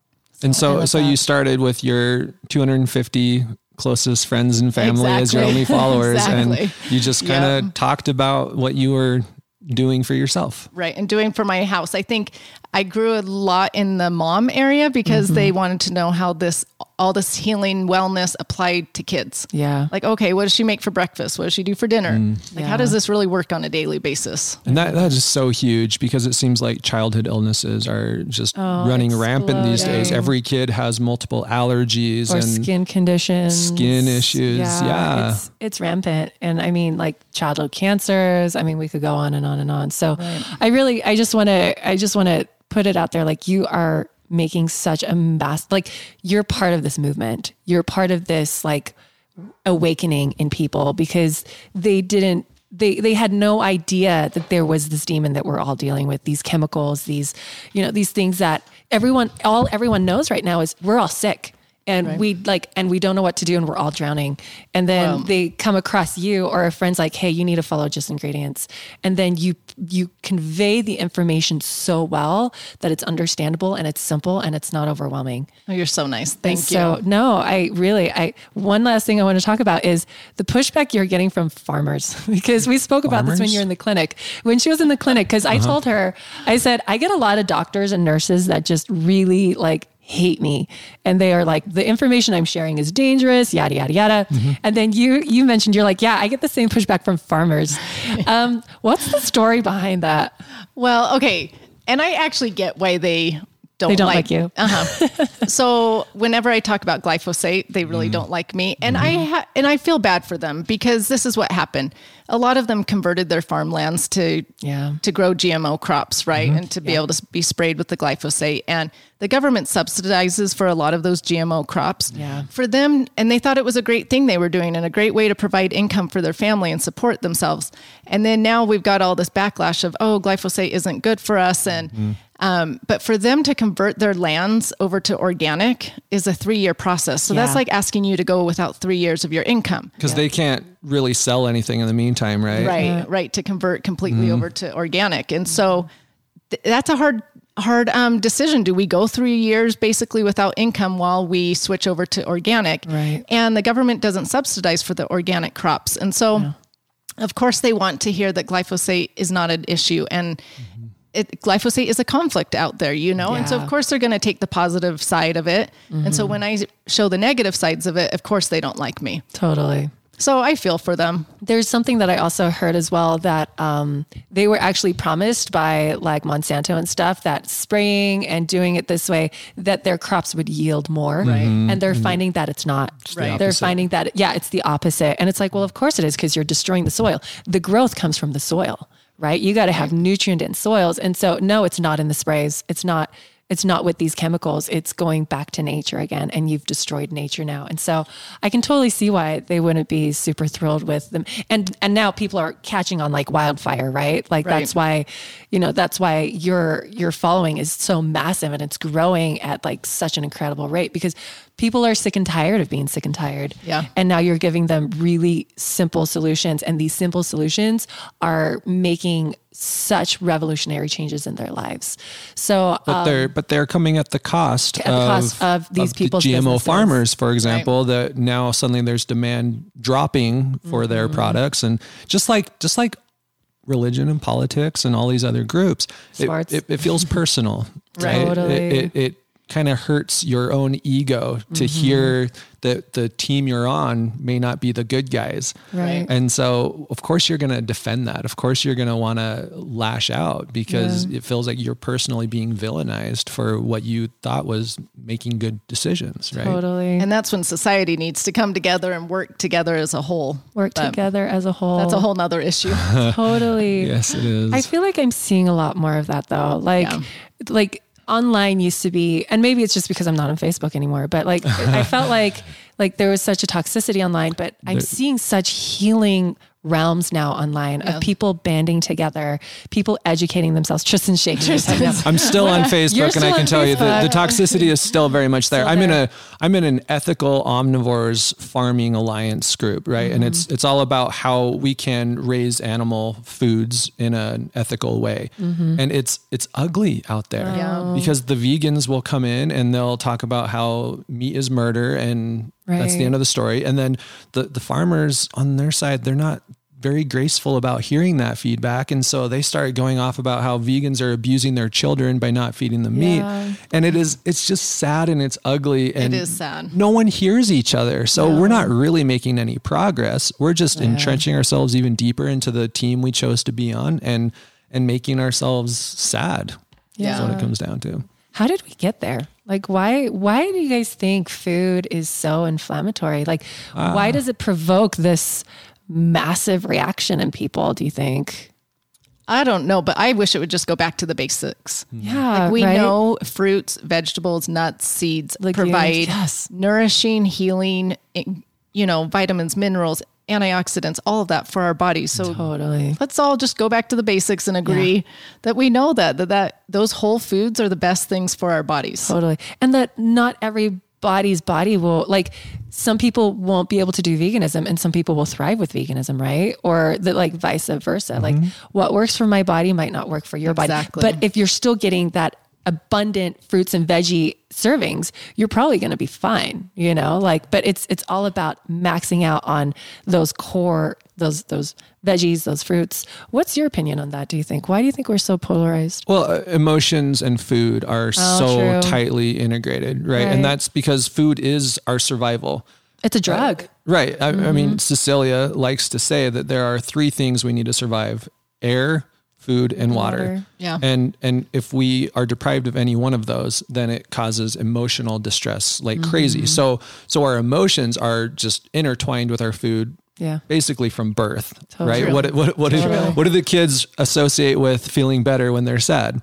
And so, so that. you started with your 250 closest friends and family as your only followers, Exactly. and you just kind of Yeah. talked about what you were doing for yourself. Right. And doing for my house. I think I grew a lot in the mom area because mm-hmm. they wanted to know how this, all this healing wellness applied to kids. Yeah. Like, okay, what does she make for breakfast? What does she do for dinner? Mm. Like, Yeah. how does this really work on a daily basis? And that, that is so huge because it seems like childhood illnesses are just oh, running rampant these days. Every kid has multiple allergies or and skin conditions, skin issues. Yeah. it's it's rampant, and I mean, like childhood cancers. I mean, we could go on and on and on. So, I really, I just want to, I just want to put it out there, like you are making such a mass, like you're part of this movement. You're part of this, like awakening in people because they didn't they they had no idea that there was this demon that we're all dealing with these chemicals these you know these things that everyone all everyone knows right now is we're all sick and we like and we don't know what to do and we're all drowning and then Wow. they come across you or a friend's like hey you need to follow just ingredients and then you you convey the information so well that it's understandable and it's simple and it's not overwhelming Oh, you're so nice. Thank and you. So no, I really I one last thing I want to talk about is the pushback you're getting from farmers because we spoke about this when you're in the clinic. When she was in the clinic because I uh-huh. told her I said I get a lot of doctors and nurses that just really like hate me. And they are like the information I'm sharing is dangerous yada yada yada. And then you you mentioned you're like yeah I get the same pushback from farmers. Um what's the story behind that? Well, okay. And I actually get why they don't, They don't like you. Uh-huh. so whenever I talk about glyphosate, they really mm-hmm. don't like me. And I mm-hmm. ha- and I feel bad for them because this is what happened. A lot of them converted their farmlands to Yeah. to grow GMO crops, right? Mm-hmm. And to be able to be sprayed with the glyphosate. And the government subsidizes for a lot of those GMO crops. Yeah. For them, and they thought it was a great thing they were doing and a great way to provide income for their family and support themselves. And then now we've got all this backlash of, oh, glyphosate isn't good for us. And um, but for them to convert their lands over to organic is a three year process. So that's like asking you to go without three years of your income. Because they can't really sell anything in the meantime, right? right right to convert completely over to organic. And so th- that's a hard hard um, decision. Do we go three years basically without income while we switch over to organic? Right. and the government doesn't subsidize for the organic crops. And so of course they want to hear that glyphosate is not an issue. And it, glyphosate is a conflict out there, you know? And so, of course, they're going to take the positive side of it. And so, when I show the negative sides of it, of course, they don't like me. totally So, I feel for them. There's something that I also heard as well that um, they were actually promised by like Monsanto and stuff that spraying and doing it this way that their crops would yield more, Right. and they're finding that it's not. Right. They're finding that yeah, it's the opposite, and it's like well, of course it is because you're destroying the soil. The growth comes from the soil, right? You got to have nutrient dense soils, and so no, it's not in the sprays. It's not. it's not with these chemicals. It's going back to nature again, and you've destroyed nature now. And so I can totally see why they wouldn't be super thrilled with them. And and now people are catching on like wildfire, right? Like Right. that's why, you know, that's why your your following is so massive and it's growing at like such an incredible rate because people are sick and tired of being sick and tired. Yeah. And now you're giving them really simple solutions, and these simple solutions are making such revolutionary changes in their lives. So but they're but they're coming at the cost Um, At the cost of these the people's GMO businesses. farmers, for example, that now suddenly there's demand dropping for Mm-hmm. their products, and just like just like religion and politics and all these other groups, it, it, it feels personal, right? Totally. It, it, it kind of hurts your own ego to Mm-hmm. hear that the team you're on may not be the good guys. Right. And so, of course, you're going to defend that. Of course, you're going to want to lash out because it feels like you're personally being villainized for what you thought was making good decisions, right? totally And that's when society needs to come together and work together as a whole. work But together as a whole. That's a whole nother issue. totally. Yes, it is. I feel like I'm seeing a lot more of that though. Like, Yeah. like online used to be, and maybe it's just because I'm not on Facebook anymore, but like I felt like like there was such a toxicity online, but I'm seeing such healing realms now online Yeah. of people banding together, people educating themselves. Tristan shaking his. I'm still on You're Facebook, and I can on tell you the, the toxicity is still very much there. Still I'm in there. a I'm in an ethical omnivores farming alliance group, right? And it's Mm-hmm. it's all about how we can raise animal foods in an ethical way. Mm-hmm. And it's it's ugly out there Yeah. because the vegans will come in and they'll talk about how meat is murder and that's the end of the story. And then the the farmers on their side, they're not very graceful about hearing that feedback. And so they start going off about how vegans are abusing their children by not feeding them Yeah. meat. And it is, it's just sad and it's ugly. And is sad. No one hears each other. So we're not really making any progress. We're just entrenching ourselves even deeper into the team we chose to be on and, and making ourselves sad. That's what it comes down to. How did we get there? Like why why do you guys think food is so inflammatory? Like Ah. why does it provoke this massive reaction in people, do you think? I don't know, but I wish it would just go back to the basics. Yeah. Like we right? know fruits, vegetables, nuts, seeds Legumes, provide yes. nourishing, healing, eh, you know, vitamins, minerals, antioxidants, all of that for our bodies. So Totally. let's all just go back to the basics and agree that we know that, that that those whole foods are the best things for our bodies. Totally. And that not everybody's body will like some people won't be able to do veganism and some people will thrive with veganism, right? Or that like vice versa. Like mm-hmm. what works for my body might not work for your body. Exactly. body. But if you're still getting that abundant fruits and veggie servings, you're probably going to be fine, you know? Like but it's it's all about maxing out on those core those those veggies, those fruits. What's your opinion on that, do you think? Why do you think we're so polarized? Well, uh, emotions and food are so Oh, true. tightly integrated, right? Right. And that's because food is our survival. It's a drug. Right. I, I Mm-hmm. mean, Cecilia likes to say that there are three things we need to survive air, food, and water. water. Yeah. And and if we are deprived of any one of those, then it causes emotional distress like Mm-hmm. crazy. So so our emotions are just intertwined with our food Yeah. basically from birth, Totally. right? What what what do, Totally. what do the kids associate with feeling better when they're sad?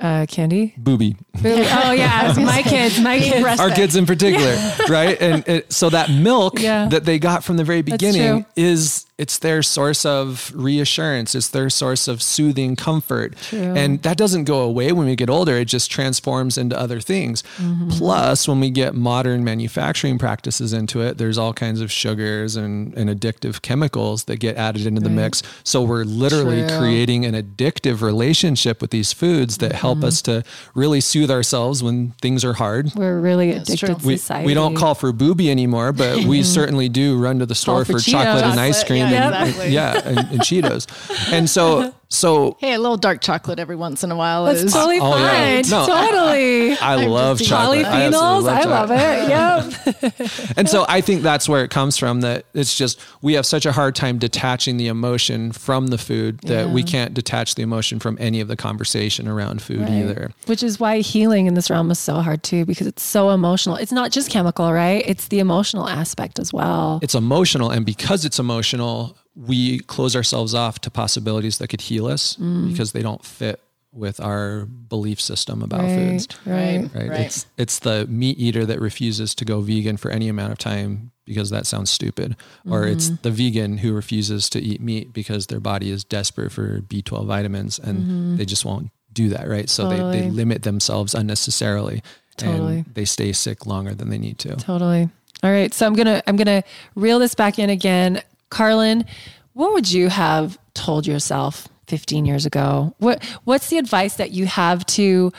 Uh, candy. Booby. oh yeah, my kids, my kids. our kids in particular, right? And it, so that milk Yeah. that they got from the very beginning is it's their source of reassurance. It's their source of soothing comfort. True. And that doesn't go away when we get older. It just transforms into other things. Mm-hmm. Plus, when we get modern manufacturing practices into it, there's all kinds of sugars and, and addictive chemicals that get added into the mix. So we're literally True. creating an addictive relationship with these foods that help Mm-hmm. us to really soothe ourselves when things are hard We're really addicted true. we, society. we don't call for booby anymore, but we certainly do run to the store for for, chocolate and ice cream Yeah, and, exactly. yeah, and, and Cheetos. And so, so Hey, a little dark chocolate every once in a while That's is totally Oh, yeah. fine. No, totally. I love chocolate. I Polyphenols. I love chocolate. it. Yep. And so I think that's where it comes from that it's just we have such a hard time detaching the emotion from the food that we can't detach the emotion from any of the conversation around food either. Which is why healing in this realm is so hard too, because it's so emotional. It's not just chemical, right? It's the emotional aspect as well. It's emotional and because it's emotional, we close ourselves off to possibilities that could heal us Mm. because they don't fit with our belief system about Right, foods. right. Right? Right. It's it's the meat eater that refuses to go vegan for any amount of time because that sounds stupid. Or it's Mm-hmm. the vegan who refuses to eat meat because their body is desperate for B12 vitamins and they just won't do that, right? So they, they Mm-hmm. Limit themselves unnecessarily Totally. and they stay sick longer than they need to. Totally. All right. So I'm gonna I'm gonna reel this back in again. Karalynne, what would you have told yourself 15 years ago? What what's the advice that you have to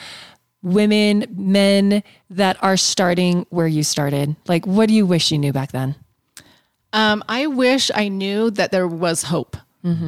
women, men that are starting where you started? Like what do you wish you knew back then? Um, I wish I knew that there was hope.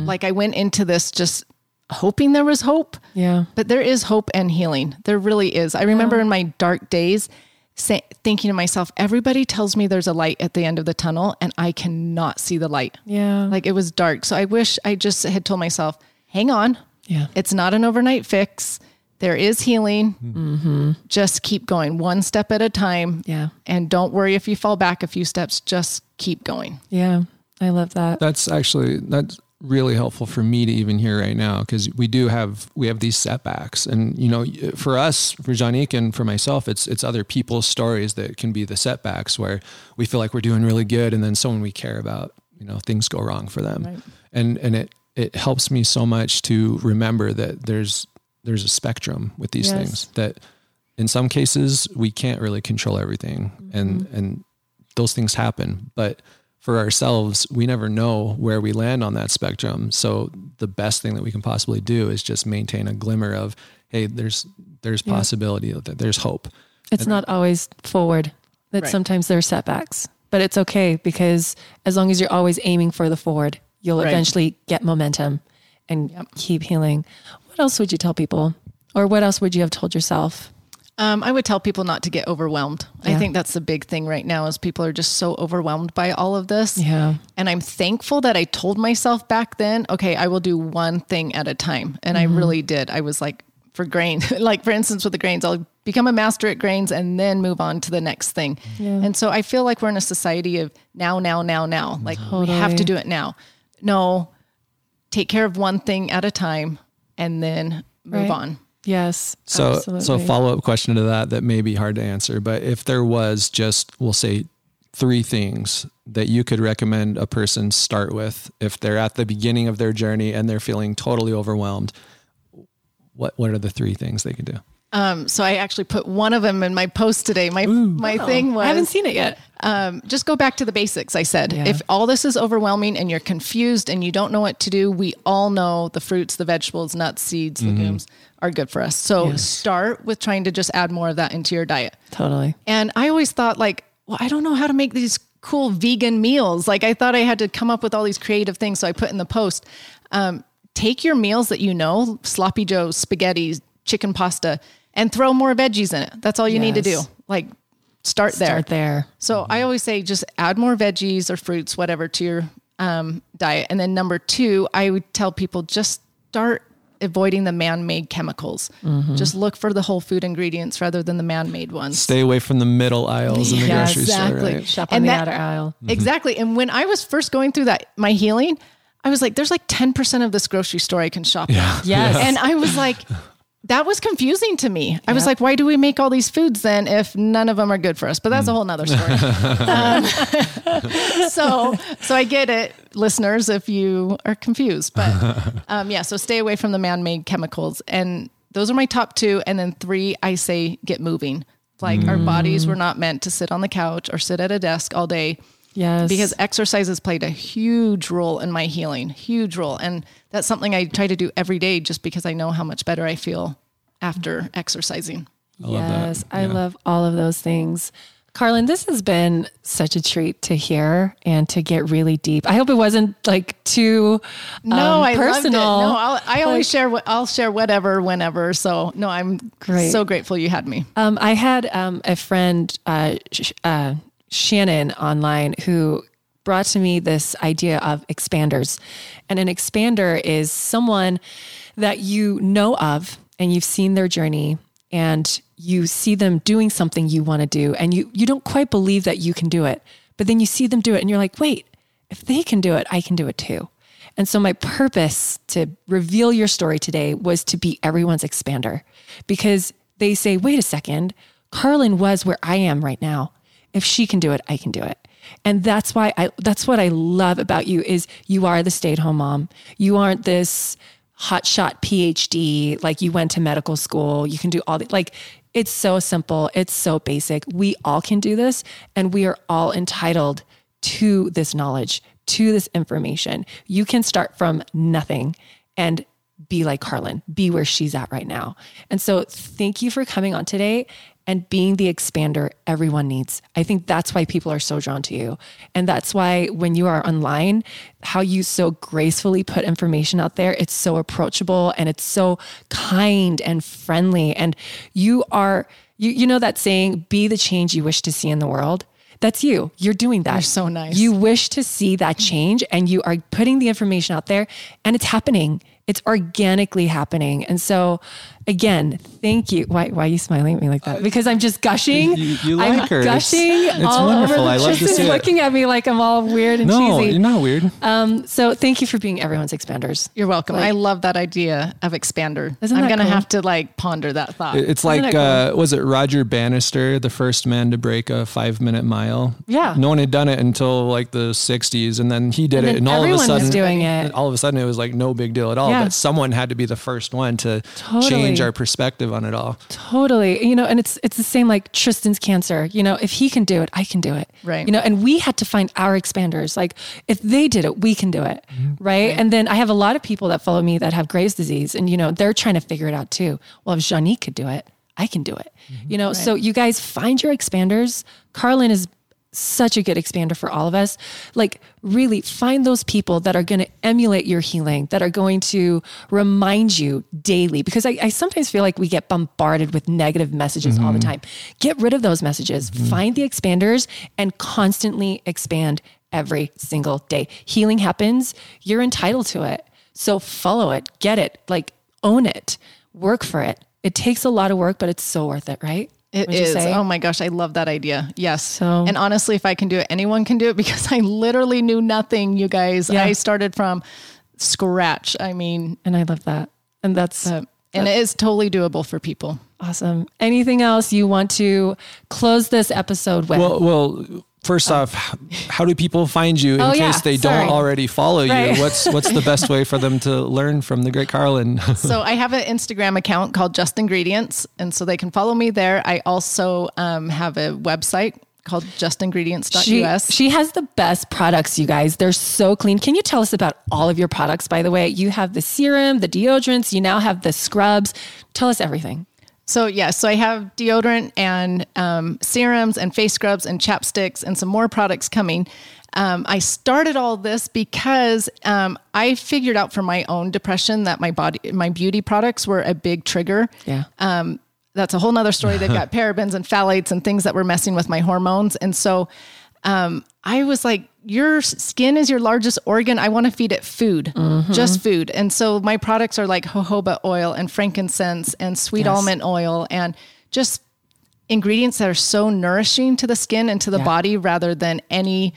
Like I went into this just hoping there was hope. Yeah. But there is hope and healing. There really is. I remember in my dark days say, thinking to myself, everybody tells me there's a light at the end of the tunnel and I cannot see the light. Yeah. Like it was dark. So I wish I just had told myself, hang on. Yeah. It's not an overnight fix. There is healing. Mm-hmm. Just keep going one step at a time. Yeah. And don't worry if you fall back a few steps, just keep going. Yeah. I love that. That's actually that's really helpful for me to even hear right now because we do have we have these setbacks. And you know for us for Janique and for myself it's it's other people's stories that can be the setbacks where we feel like we're doing really good and then someone we care about you know things go wrong for them. And and it it helps me so much to remember that there's there's a spectrum with these Yes. things that in some cases we can't really control everything. And mm-hmm. and those things happen. But for ourselves we never know where we land on that spectrum so the best thing that we can possibly do is just maintain a glimmer of hey there's there's possibility that there's hope It's not always forward. That Right. sometimes there are setbacks, but it's okay because as long as you're always aiming for the forward, you'll Right. eventually get momentum and keep healing. What else would you tell people? Or what else would you have told yourself? Um, I would tell people not to get overwhelmed. I think that's the big thing right now is people are just so overwhelmed by all of this. Yeah. And I'm thankful that I told myself back then, okay, I will do one thing at a time. And Mm-hmm. I really did. I was like, for grain, like for instance, with the grains, I'll become a master at grains and then move on to the next thing. Yeah. And so I feel like we're in a society of now, now, now, now. Like we have to do it now. No, take care of one thing at a time and then move Right. on. Yes. So, absolutely. so follow up question to that that may be hard to answer, but if there was just, we'll say, three things that you could recommend a person start with if they're at the beginning of their journey and they're feeling totally overwhelmed, what what are the three things they could do? Um, so I actually put one of them in my post today. My my thing was I haven't seen it yet. um, just go back to the basics. I said, Yeah. if all this is overwhelming and you're confused and you don't know what to do, we all know the fruits, the vegetables, nuts, seeds, legumes are good for us. So start with trying to just add more of that into your diet. Totally. And I always thought like, well, I don't know how to make these cool vegan meals. Like I thought I had to come up with all these creative things. So I put in the post, um, take your meals that you know, sloppy joe, spaghetti, chicken pasta, and throw more veggies in it. That's all you need to do. Like start there. Start there. So I always say just add more veggies or fruits, whatever, to your um, diet. And then number two, I would tell people just start avoiding the man-made chemicals. Mm-hmm. Just look for the whole food ingredients rather than the man-made ones. Stay away from the middle aisles in the Yeah, grocery exactly. store. Right? Shop on And the that- outer aisle. Exactly. And when I was first going through that, my healing, I was like, there's like 10% of this grocery store I can shop at. Yes. And I was like, that was confusing to me. I was like, why do we make all these foods then if none of them are good for us? But that's a whole nother story. um, so, so I get it, listeners, if you are confused. But um, yeah, so stay away from the man-made chemicals. And those are my top two. And then three, I say get moving. Like our bodies were not meant to sit on the couch or sit at a desk all day yes. because exercise has played a huge role in my healing, huge role. And that's something I try to do every day just because I know how much better I feel after exercising. I love that. yes, I love all of those things. Karalynne, this has been such a treat to hear and to get really deep. I hope it wasn't like too No, um, I personal. loved it. No, I'll, I always Like- share what I'll share whatever, whenever. So no, I'm Great. so grateful you had me. Um, I had um, a friend, uh, Sh- uh, Shannon, online who brought to me this idea of expanders. And an expander is someone that you know of and you've seen their journey and you see them doing something you want to do and you, you don't quite believe that you can do it. But then you see them do it and you're like, wait, if they can do it, I can do it too. And so my purpose to reveal your story today was to be everyone's expander because they say, wait a second, Karalynne was where I am right now. If she can do it, I can do it. And that's why I that's what I love about you is you are the stay-at-home mom. You aren't this hotshot PhD, like you went to medical school, you can do all the like it's so simple, it's so basic. We all can do this and we are all entitled to this knowledge, to this information. You can start from nothing and be like Karalynne, be where she's at right now. And so thank you for coming on today and being the expander everyone needs. I think that's why people are so drawn to you. And that's why when you are online, how you so gracefully put information out there, it's so approachable and it's so kind and friendly. And you are, you, you know that saying, be the change you wish to see in the world? That's you. You're doing that. You're so nice. You wish to see that change and you are putting the information out there and it's happening. It's organically happening. And so again, thank you. Why, why are you smiling at me like that? Because I'm just gushing. You, you like I'm her. gushing It's, it's all wonderful. over. I love to Tristan's see it. looking at me like I'm all weird and No, cheesy. you're not weird. Um, so thank you for being everyone's expanders. You're welcome. Like- I love that idea of expander. Isn't I'm going to cool? have to like ponder that thought. It's like, that cool? uh, was it Roger Bannister, the first man to break a five minute mile? Yeah. No one had done it until like the 60s, and then he did And it, and all of a sudden, doing it. all of a sudden, it was like no big deal at all. Yeah. But someone had to be the first one to Totally. change our perspective on it all. Totally. You know, and it's it's the same like Tristan's cancer. You know, if he can do it, I can do it. Right. You know, and we had to find our expanders. Like if they did it, we can do it. Mm-hmm. Right? And then I have a lot of people that follow me that have Graves' disease and you know, they're trying to figure it out too. Well, if Janique could do it, I can do it. Mm-hmm. You know, so you guys find your expanders. Karalynne is such a good expander for all of us. Like, really find those people that are going to emulate your healing, that are going to remind you daily. Because I, I sometimes feel like we get bombarded with negative messages all the mm-hmm. time. Get rid of those messages, mm-hmm. find the expanders, and constantly expand every single day. Healing happens, you're entitled to it. So, follow it, get it, like, own it, work for it. It takes a lot of work, but it's so worth it, right? It Would you say? Oh my gosh, I love that idea. Yes. So- and honestly, if I can do it, anyone can do it because I literally knew nothing, you guys. Yeah. I started from scratch. I mean, And I love that. And that's uh, and it is totally doable for people. awesome. Anything else you want to close this episode with? Well, well. First off, how do people find you in Oh, case yeah, they sorry. don't already follow Right. you? What's what's the best way for them to learn from the great Karalynne? so I have an Instagram account called Just Ingredients, and so they can follow me there. I also um, have a website called justingredients.us. she, she has the best products, you guys. They're so clean. Can you tell us about all of your products, by the way? You have the serum, the deodorants, you now have the scrubs. Tell us everything. So yeah, so I have deodorant and um, serums and face scrubs and chapsticks and some more products coming. Um, I started all this because um, I figured out for my own depression that my body, my beauty products were a big trigger. Yeah. Um, that's a whole nother story. They've got parabens and phthalates and things that were messing with my hormones. And so um, I was like, your skin is your largest organ. I want to feed it food, just food. And so my products are like jojoba oil and frankincense and sweet almond oil and just ingredients that are so nourishing to the skin and to the Yeah. body rather than any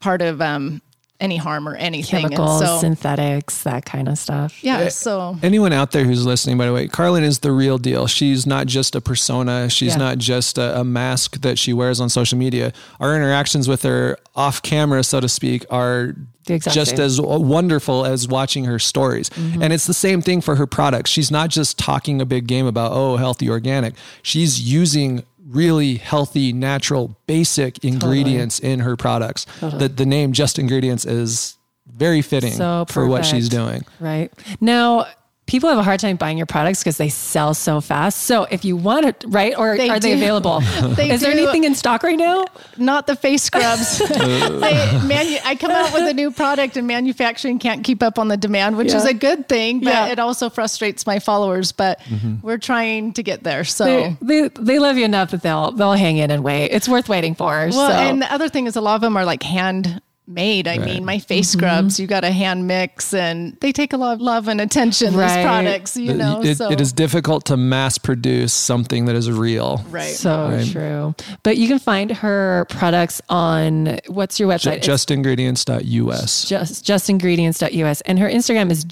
part of um, any harm or anything. Chemicals, and so, synthetics, that kind of stuff. yeah, eh, so Anyone out there who's listening, by the way, Karalynne is the real deal. She's not just a persona. She's Yeah. not just a, a mask that she wears on social media. Our interactions with her off camera, so to speak, are The exact just as wonderful as watching her stories. Mm-hmm. And it's the same thing for her products. She's not just talking a big game about, oh, healthy organic. She's using really healthy, natural, basic ingredients in her products. The, the name Just Ingredients is very fitting So for what she's doing. Right. Now, people have a hard time buying your products because they sell so fast. So if you want it, right? Or They are they available? They Is there anything in stock right now? not the face scrubs. they, manu- I come out with a new product and manufacturing can't keep up on the demand, which is a good thing, but Yeah. it also frustrates my followers. But mm-hmm. we're trying to get there. So. They, they, they love you enough that they'll they'll hang in and wait. It's worth waiting for. well, so. and the other thing is a lot of them are like hand made. I mean, my face mm-hmm. scrubs, you got to hand mix and they take a lot of love and attention, Right. these products, you know. It- so, it is difficult to mass produce something that is real. right. So Right. true. But you can find her products on what's your website? It's Justingredients.us. just justingredients.us and her Instagram is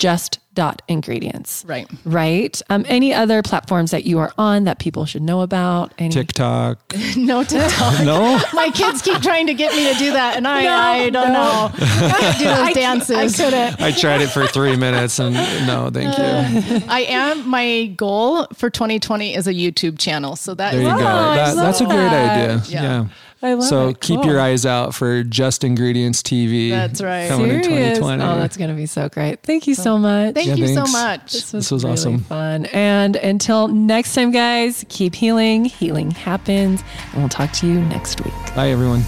just.ingredients. right. Right. Um, any other platforms that you are on that people should know about? Any TikTok. No TikTok. No? My kids keep trying to get me to do that, and I, No, I don't no. know. do those dances. I couldn't. I tried it for three minutes and no, thank you. I am. My goal for 2020 is a YouTube channel. So that There is you go. I That, that's a great idea. Yeah. Yeah. I love so it. keep Cool. your eyes out for Just Ingredients TV. That's right. Coming in 2020. Oh, that's going to be so great. Thank you so much. Thank Yeah, you thanks. so much. This This was really awesome. fun. And until next time, guys, keep healing. Healing happens. And we'll talk to you next week. Bye, everyone.